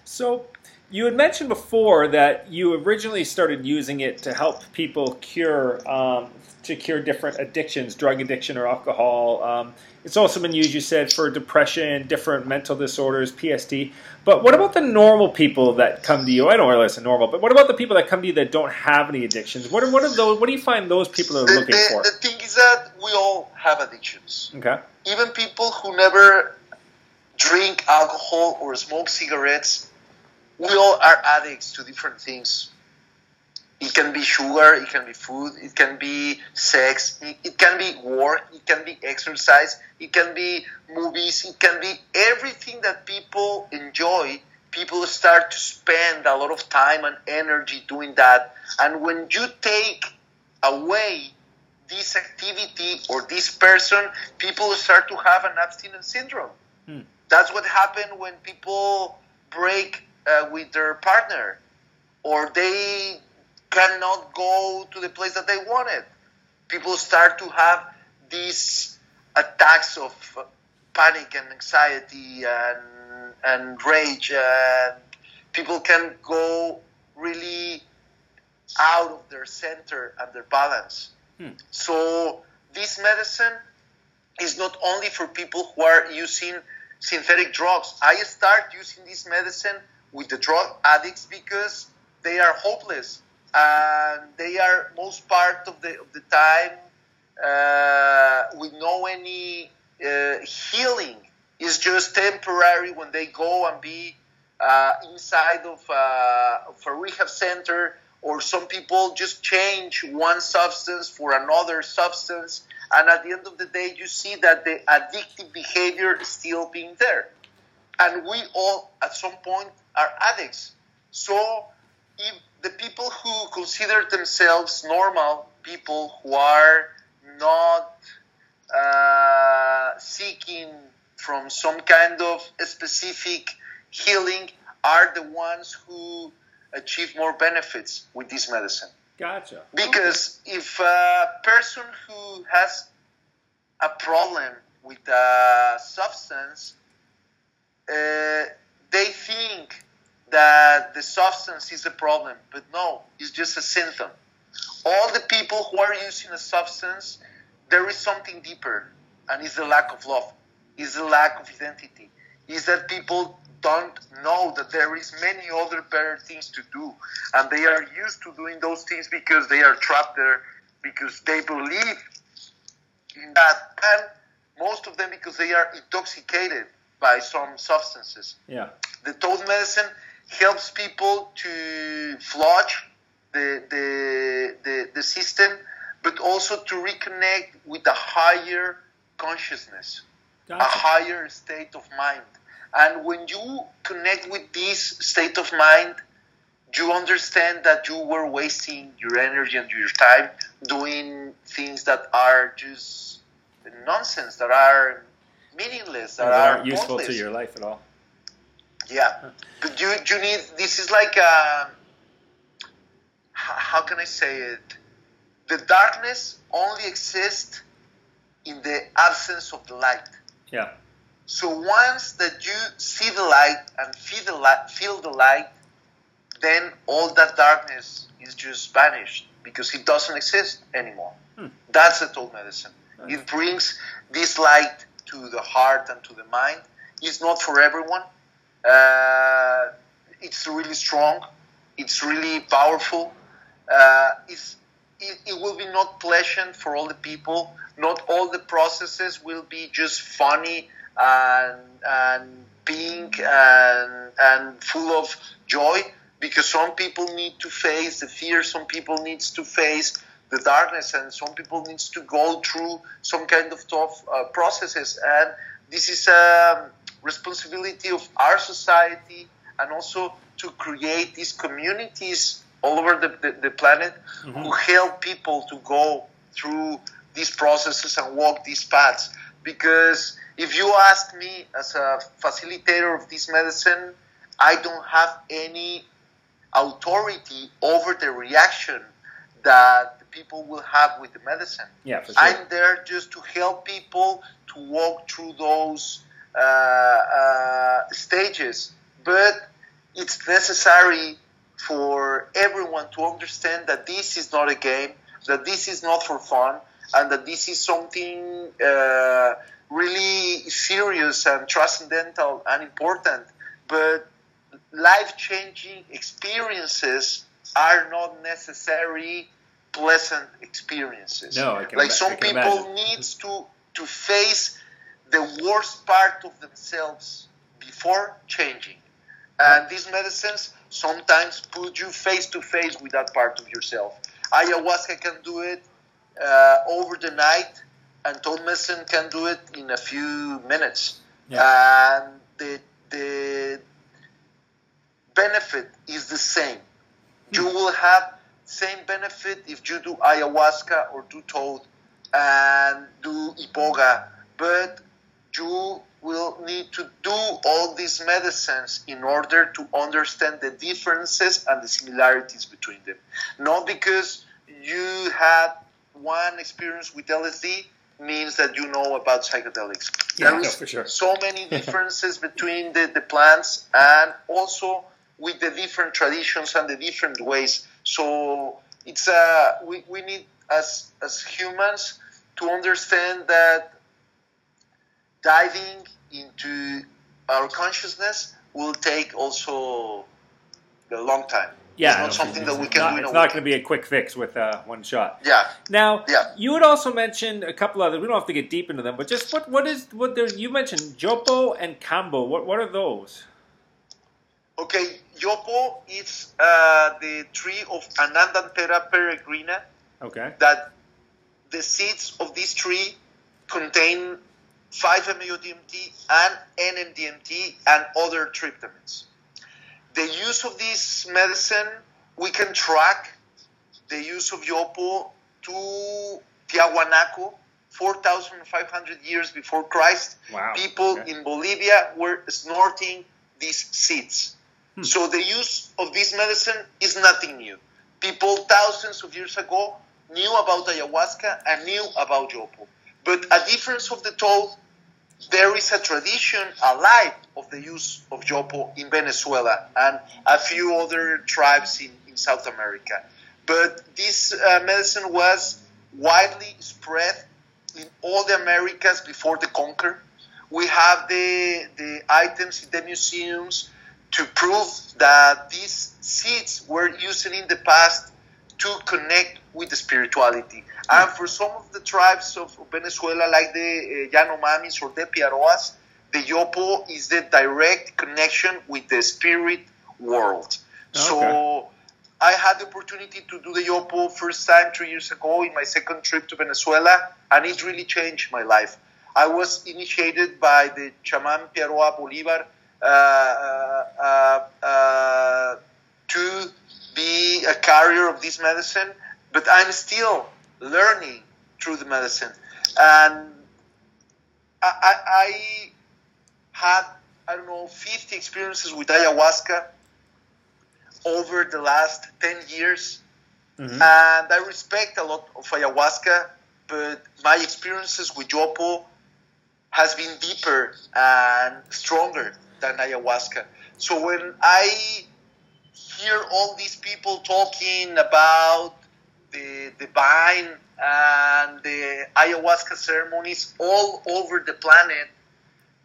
So, you had mentioned before that you originally started using it to help people cure um, to cure different addictions, drug addiction or alcohol. Um, it's also been used, you said, for depression, different mental disorders, PSD. But what about the normal people that come to you? I don't realize it's normal, but what about the people that come to you that don't have any addictions? What are, what are those? What do you find those people are The, looking the- for? the thing is that we all have addictions. Okay. Even people who never drink alcohol or smoke cigarettes, we all are addicts to different things. It can be sugar, it can be food, it can be sex, it, it can be work, it can be exercise, it can be movies, it can be everything that people enjoy. People start to spend a lot of time and energy doing that. And when you take away this activity or this person, people start to have an abstinence syndrome. Hmm. That's what happened when people break uh, with their partner or they cannot go to the place that they wanted. People start to have these attacks of panic and anxiety and and rage and people can go really out of their center and their balance. Hmm. So this medicine is not only for people who are using synthetic drugs. I start using this medicine with the drug addicts because they are hopeless and they are most part of the of the time uh, with no any uh, healing. It's just temporary when they go and be uh, inside of, uh, of a rehab center, or some people just change one substance for another substance, and at the end of the day, you see that the addictive behavior is still being there, and we all at some point are addicts. So, if the people who consider themselves normal people who are not uh, seeking from some kind of specific healing are the ones who achieve more benefits with this medicine. Gotcha. Because if a person who has a problem with a substance, uh, they think that the substance is a problem, but no, it's just a symptom. All the people who are using a substance, there is something deeper, and it's the lack of love, it's the lack of identity, is that people don't know that there is many other better things to do, and they are used to doing those things because they are trapped there, because they believe in that, and most of them because they are intoxicated by some substances. Yeah. The toad medicine helps people to flush the, the, the, the system, but also to reconnect with a higher consciousness, Gotcha. a higher state of mind. And when you connect with this state of mind, you understand that you were wasting your energy and your time doing things that are just nonsense, that are meaningless, that, that are aren't useful pointless. to your life at all. Yeah, but you you need this is like a, h- how can I say it? The darkness only exists in the absence of the light. Yeah. So once that you see the light and feel the light, feel the light, then all that darkness is just vanished because it doesn't exist anymore. Hmm. That's the old medicine. Right. It brings this light to the heart and to the mind. It's not for everyone. Uh, it's really strong. It's really powerful. Uh, it's, it, it will be not pleasant for all the people. Not all the processes will be just funny and, and pink and, and full of joy because some people need to face the fear, some people needs to face the darkness, and some people needs to go through some kind of tough uh, processes. And this is a responsibility of our society, and also to create these communities all over the, the, the planet who help people to go through these processes and walk these paths. Because if you ask me as a facilitator of this medicine, I don't have any authority over the reaction that people will have with the medicine. Yeah, for sure. I'm there just to help people to walk through those uh, uh, stages, but it's necessary for everyone to understand that this is not a game, that this is not for fun, and that this is something uh, really serious and transcendental and important. But life changing experiences are not necessarily pleasant experiences. No, I can like some can people imagine. needs to to face the worst part of themselves before changing. And these medicines sometimes put you face to face with that part of yourself. Ayahuasca can do it uh, over the night, and medicine can do it in a few minutes. And the the benefit is the same. You will have same benefit if you do ayahuasca or do toad and do iboga, but you will need to do all these medicines in order to understand the differences and the similarities between them. Not because you had one experience with LSD means that you know about psychedelics. Yeah, there no, for sure. so many differences between the, the plants and also with the different traditions and the different ways. So it's uh, we, we need as as humans to understand that diving into our consciousness will take also a long time. Yeah, it's not something that we can not, do in It's a not going to be a quick fix with uh, one shot. Yeah. Now, Yeah. you had also mentioned a couple others. We don't have to get deep into them, but just what what is what there? You mentioned Yopo and Kambo. What what are those? Okay, Yopo is uh, the tree of Anadenanthera peregrina. Okay. That the seeds of this tree contain 5-MeO-DMT and N,N-DMT and other tryptamines. The use of this medicine, we can track the use of Yopo to Tiahuanaco, 4,500 years before Christ. Wow. People Okay. in Bolivia were snorting these seeds. So the use of this medicine is nothing new. People thousands of years ago knew about ayahuasca and knew about Yopo. But a difference of the toll, there is a tradition alive of the use of Yopo in Venezuela and a few other tribes in, in South America. But this uh, medicine was widely spread in all the Americas before the conquer. We have the, the items in the museums to prove that these seeds were used in the past to connect with the spirituality. And for some of the tribes of Venezuela, like the uh, Yanomamis or the Piaroas, the Yopo is the direct connection with the spirit world. So I had the opportunity to do the Yopo first time three years ago in my second trip to Venezuela, and it really changed my life. I was initiated by the Chaman Piaroa Bolivar Uh, uh, uh, to be a carrier of this medicine, but I'm still learning through the medicine. And I, I, I had, I don't know, 50 experiences with ayahuasca over the last 10 years. Mm-hmm. And I respect a lot of ayahuasca, but my experiences with Yopo has been deeper and stronger than ayahuasca. So when I hear all these people talking about the divine and the ayahuasca ceremonies all over the planet,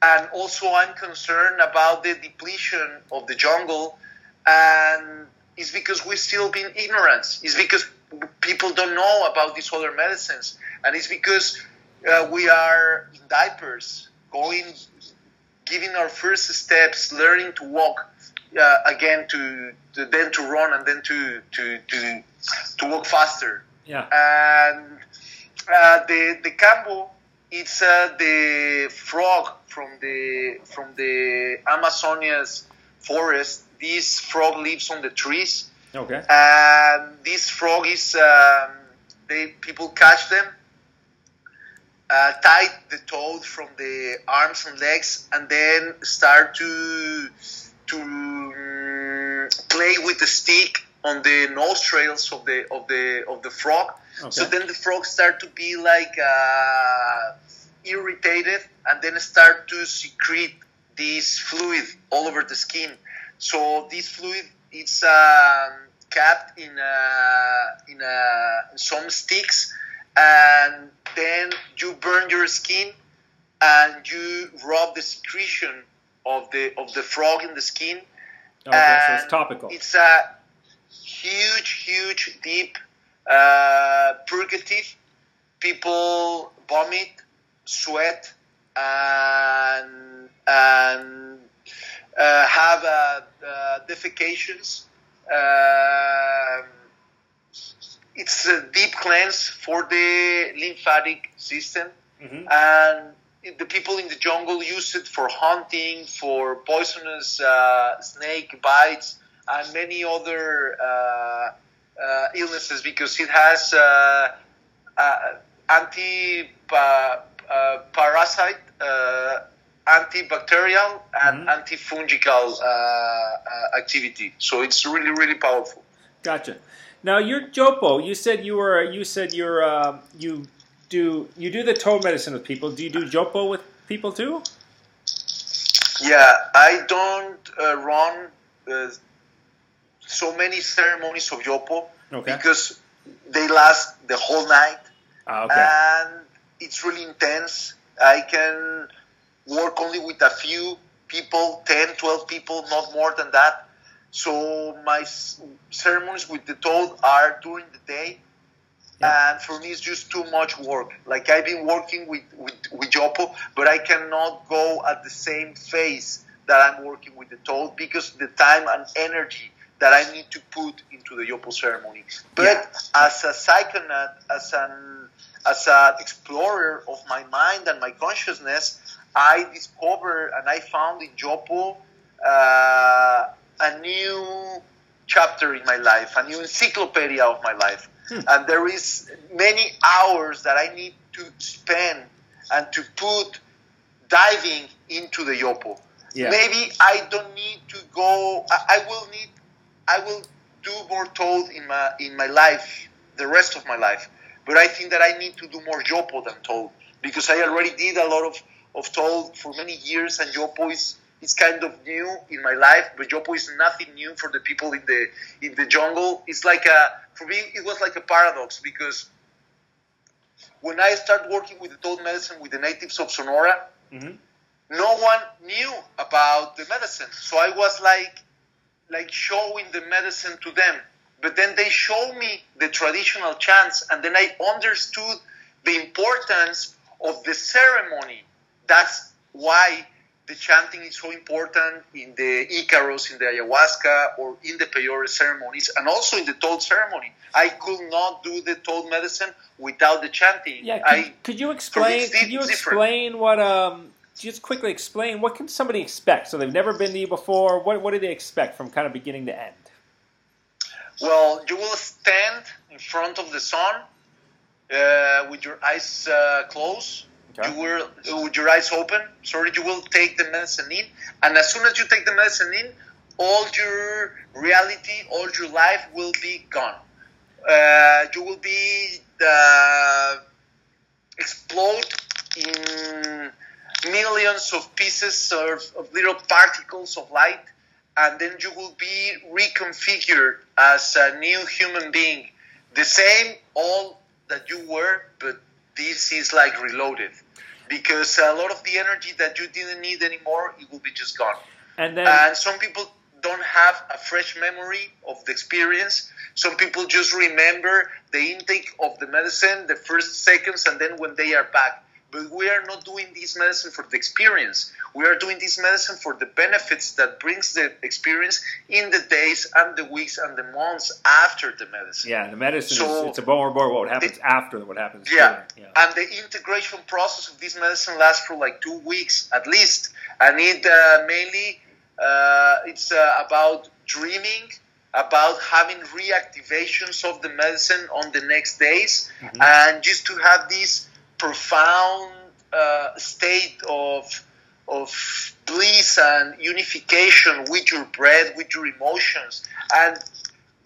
and also I'm concerned about the depletion of the jungle, and it's because we've still been ignorant. It's because people don't know about these other medicines, and it's because uh, we are in diapers, going, giving our first steps, learning to walk uh, again, to, to then to run, and then to to to to walk faster. Yeah. And uh, the the kambo, it's uh, the frog from the from the Amazonia's forest. This frog lives on the trees Okay. and this frog is um, they people catch them uh, tie the toad from the arms and legs and then start to to mm, play with the stick on the nostrils of the of the of the frog. So then the frog start to be like uh, irritated and then start to secrete this fluid all over the skin. So this fluid it's um, kept in a, in a, some sticks and then you burn your skin and you rub the secretion of the of the frog in the skin Okay. So it's topical. it's a huge huge deep uh, purgative people vomit sweat and and uh, have uh, uh, defecations um, it's a deep cleanse for the lymphatic system Mhm. and the people in the jungle use it for hunting for poisonous uh, snake bites and many other uh, uh, illnesses because it has uh, uh, anti uh, parasite uh, antibacterial and antifungal uh, uh, activity so it's really really powerful Gotcha. Now your Yopo, you said you were you said you're uh, you do you do the toad medicine with people? Do you do yopo with people too? Yeah, I don't uh, run uh, so many ceremonies of yopo Okay. because they last the whole night Ah, okay. and it's really intense. I can work only with a few people 10, 12 people, not more than that. So my ceremonies with the toad are during the day. Yeah. And for me, it's just too much work. Like I've been working with, with, with Yopo, but I cannot go at the same phase that I'm working with the toad because the time and energy that I need to put into the Yopo ceremony. But Yeah. as a psychonaut, as an as an explorer of my mind and my consciousness, I discovered and I found in Yopo uh, a new chapter in my life, a new encyclopedia of my life. Hmm. And there is many hours that I need to spend and to put diving into the Yopo. Yeah. Maybe I don't need to go. I, I will need. I will do more toad in my in my life, the rest of my life. But I think that I need to do more Yopo than toad because I already did a lot of of toad for many years, and Yopo is is kind of new in my life. But Yopo is nothing new for the people in the in the jungle. It's like a for me. It was like a paradox because when I started working with the toad medicine with the natives of Sonora, Mhm. no one knew about the medicine. So I was like like showing the medicine to them. But then they showed me the traditional chants and then I understood the importance of the ceremony. That's why the chanting is so important in the Icaros, in the ayahuasca, or in the peyote ceremonies, and also in the toad ceremony. I could not do the toad medicine without the chanting. Yeah, could, I, could you explain? it's Could you different. explain what? Um, just quickly explain what can somebody expect? So they've never been to you before. What what do they expect from kind of beginning to end? Well, you will stand in front of the sun uh, with your eyes uh, closed. Okay. You will, with your eyes open. Sorry, you will take the medicine in, and as soon as you take the medicine in, all your reality, all your life will be gone. Uh, you will be uh, explode in millions of pieces of, of little particles of light, and then you will be reconfigured as a new human being, the same all that you were, but this is like reloaded because a lot of the energy that you didn't need anymore, it will be just gone. And then And some people don't have a fresh memory of the experience. Some people just remember the intake of the medicine, the first seconds, and then when they are back. But we are not doing this medicine for the experience. We are doing this medicine for the benefits that brings the experience in the days and the weeks and the months after the medicine. yeah, the medicine So- is it's a more more what happens after what happens. Yeah. yeah. And the integration process of this medicine lasts for like two weeks at least. And it uh, mainly uh, it's uh, about dreaming, about having reactivations of the medicine on the next days, and just to have this profound uh, state of of bliss and unification with your breath, with your emotions, and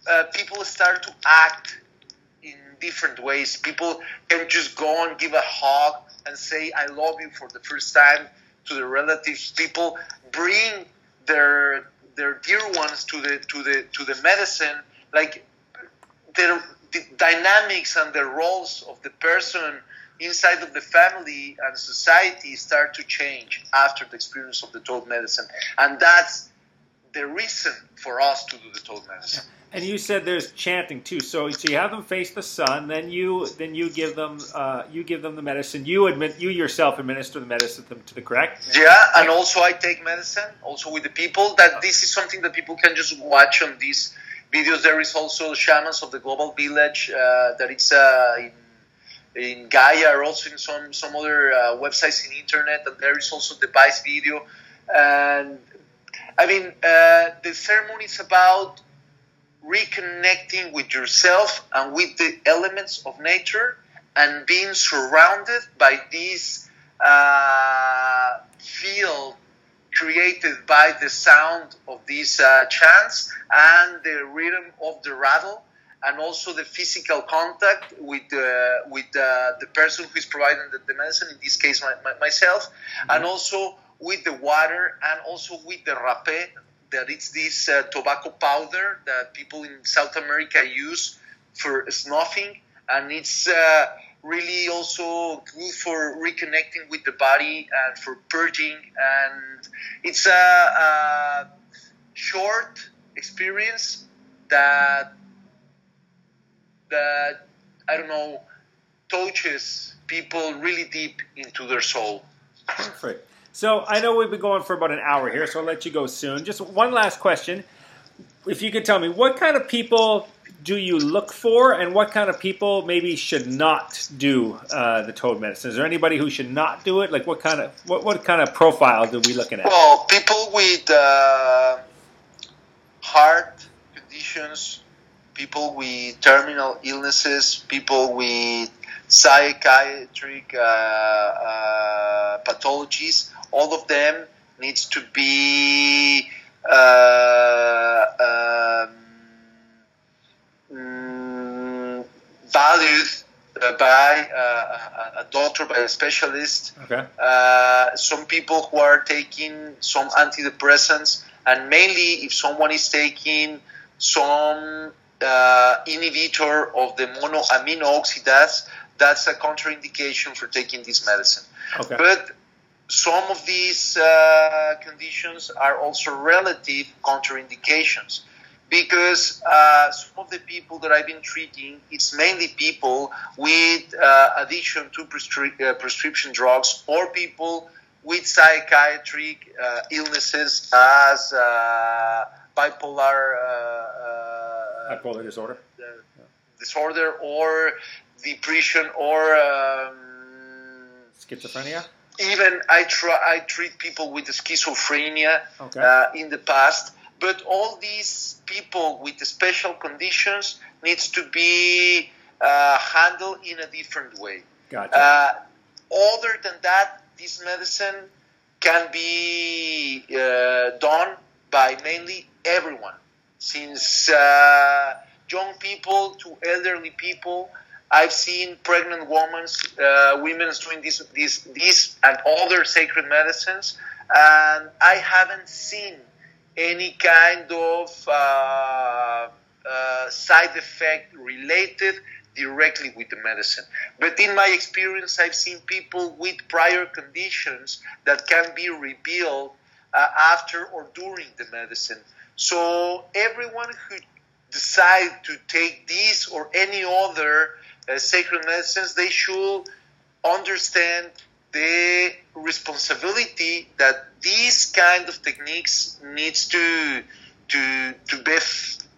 uh, people start to act in different ways. People can just go and give a hug and say "I love you" for the first time to their relatives. People bring their their dear ones to the to the to the medicine, like their the dynamics and the roles of the person inside of the family and society start to change after the experience of the toad medicine, and that's the reason for us to do the toad medicine. And you said there's chanting too. So so you have them face the sun, then you then you give them uh, you give them the medicine. You admit you yourself administer the medicine to them to the correct. Yeah, and also I take medicine, also with the people. That this is something that people can just watch on these videos. There is also shamans of the global village uh, that it's uh, in in Gaia, or also in some some other uh, websites in internet, and there is also the Vice video. And I mean, uh, the ceremony is about reconnecting with yourself and with the elements of nature and being surrounded by this uh, field created by the sound of these uh, chants and the rhythm of the rattle and also the physical contact with uh, with uh, the person who is providing the, the medicine, in this case my, my, myself, mm-hmm. and also with the water and also with the rapé, that it's this uh, tobacco powder that people in South America use for snuffing, and it's uh, really also good for reconnecting with the body and for purging, and it's a, a short experience that that I don't know touches people really deep into their soul. Perfect. So I know we've been going for about an hour here, so I'll let you go soon. Just one last question. If you could tell me, what kind of people do you look for, and what kind of people maybe should not do uh, the toad medicine? Is there anybody who should not do it? Like what kind of what, what kind of profile are we looking at? Well, people with uh, heart conditions, people with terminal illnesses, people with psychiatric uh, uh, pathologies, all of them needs to be uh, um, mm, valued by uh, a doctor, by a specialist. Okay. Uh, some people who are taking some antidepressants, and mainly if someone is taking some uh, inhibitor of the monoamino oxidase, that's a contraindication for taking this medicine. Okay. But some of these uh, conditions are also relative contraindications because uh, some of the people that I've been treating, it's mainly people with uh, addiction to prescri- uh, prescription drugs or people with psychiatric uh, illnesses as uh, bipolar bipolar disorder disorder or depression or um, schizophrenia even I try I treat people with schizophrenia okay. uh, in the past. But all these people with special conditions needs to be uh, handled in a different way. Gotcha. Uh, other than that, this medicine can be uh, done by mainly everyone, since uh, young people to elderly people I've seen pregnant women, uh, women doing this, this, this and other sacred medicines, and I haven't seen any kind of uh, uh, side effect related directly with the medicine. But in my experience, I've seen people with prior conditions that can be revealed uh, after or during the medicine. So everyone who decide to take this or any other uh, sacred medicines, they should understand the responsibility that these kind of techniques needs to to to be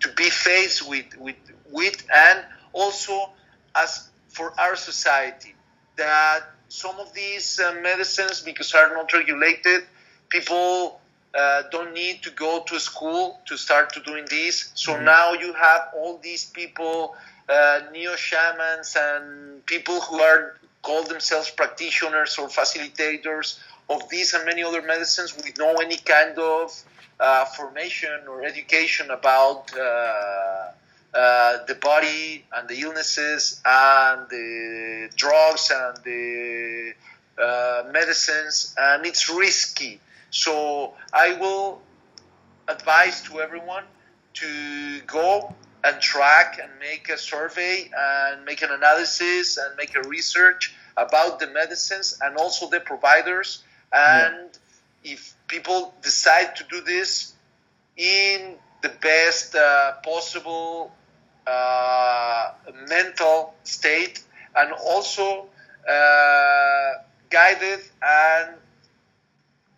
to be faced with with with and also as for our society that some of these uh, medicines because are not regulated people uh, don't need to go to school to start to doing this so mm-hmm. now you have all these people uh, neo shamans and people who are call themselves practitioners or facilitators of these and many other medicines with no any kind of uh, formation or education about uh, uh, the body and the illnesses and the drugs and the uh, medicines, and it's risky. So I will advise to everyone to go and track and make a survey and make an analysis and make a research about the medicines and also the providers and yeah. if people decide to do this in the best uh, possible uh, mental state and also uh, guided and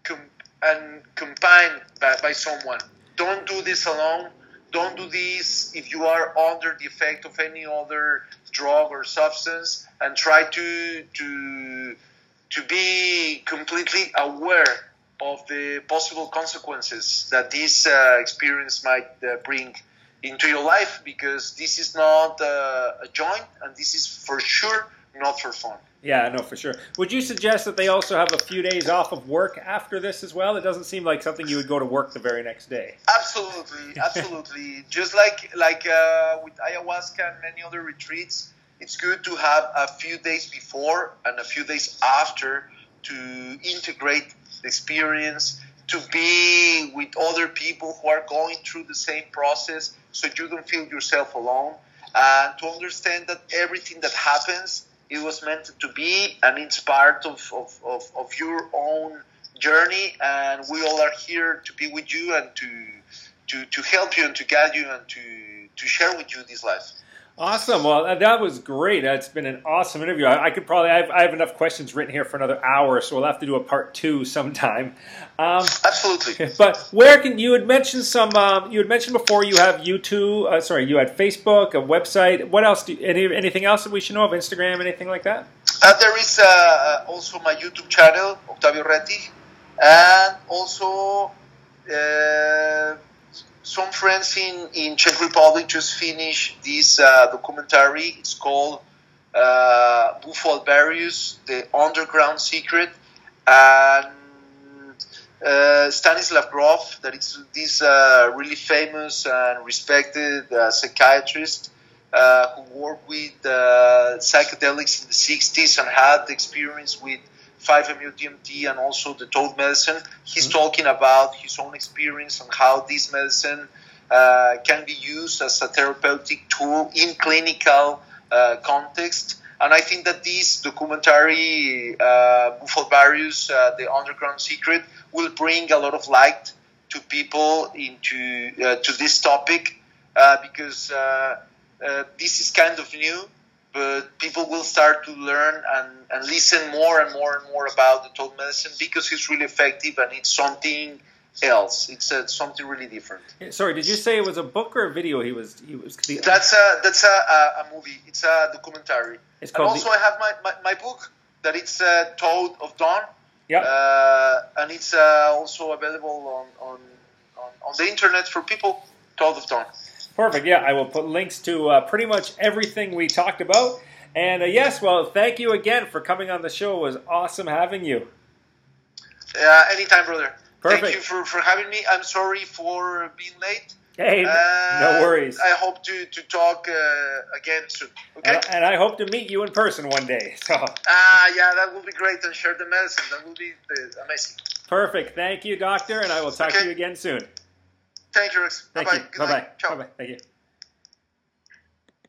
com- and combined by, by someone. Don't do this alone. Don't do this if you are under the effect of any other drug or substance and try to to to be completely aware of the possible consequences that this uh, experience might uh, bring into your life because this is not uh, a joint and this is for sure not for fun Yeah, no, for sure. Would you suggest that they also have a few days off of work after this as well? It doesn't seem like something you would go to work the very next day. Absolutely, absolutely. Just like like uh, with ayahuasca and many other retreats, it's good to have a few days before and a few days after to integrate the experience, to be with other people who are going through the same process, so you don't feel yourself alone, and to understand that everything that happens it was meant to be and it's part of, of, of, of your own journey and we all are here to be with you and to to, to help you and to guide you and to, to share with you this life. Awesome. Well, that was great. That's been an awesome interview. I, I could probably, I have, I have, enough questions written here for another hour, so we'll have to do a part two sometime. Um, Absolutely. But where can you had mentioned some? Um, you had mentioned before you have YouTube. Uh, sorry, you had Facebook, a website. What else? Do, any, anything else that we should know of? Instagram, anything like that? Uh, there is uh, also my YouTube channel, Octavio Rettig, and also uh, some friends in, in Czech Republic just finished this uh, documentary. It's called uh, Bufo Alvarius, The Underground Secret. And uh, Stanislav Grof, that is this uh, really famous and respected uh, psychiatrist uh, who worked with uh, psychedelics in the 60s and had experience with 5-MeO-DMT and also the toad medicine. He's mm-hmm. talking about his own experience and how this medicine uh, can be used as a therapeutic tool in clinical uh, context. And I think that this documentary, uh, Bufo Alvarius, uh, The Underground Secret, will bring a lot of light to people into uh, to this topic uh, because uh, this is kind of new but people will start to learn and, and listen more and more and more about the toad medicine because it's really effective and it's something else. It's uh, something really different. Sorry, did you say it was a book or a video? He was. He was. The, that's a that's a, a, a, movie. It's a documentary. It's called. And also, the, I have my, my, my, book that it's uh, Toad of Dawn. Yeah. Uh, and it's uh, also available on, on, on on the internet for people. Toad of Dawn. Perfect. Yeah, I will put links to uh, pretty much everything we talked about. And uh, yes, well, thank you again for coming on the show. It was awesome having you. Yeah, anytime, brother. Perfect. Thank you for, for having me. I'm sorry for being late. Hey, uh, no worries. I hope to, to talk uh, again soon. Okay. And, and, I hope to meet you in person one day. So. Ah, uh, yeah, that will be great, and share the medicine. That will be amazing. Perfect. Thank you, doctor, and I will talk okay. to you again soon. Thank you, Rex. Thank. Bye bye. Bye bye. Thank you.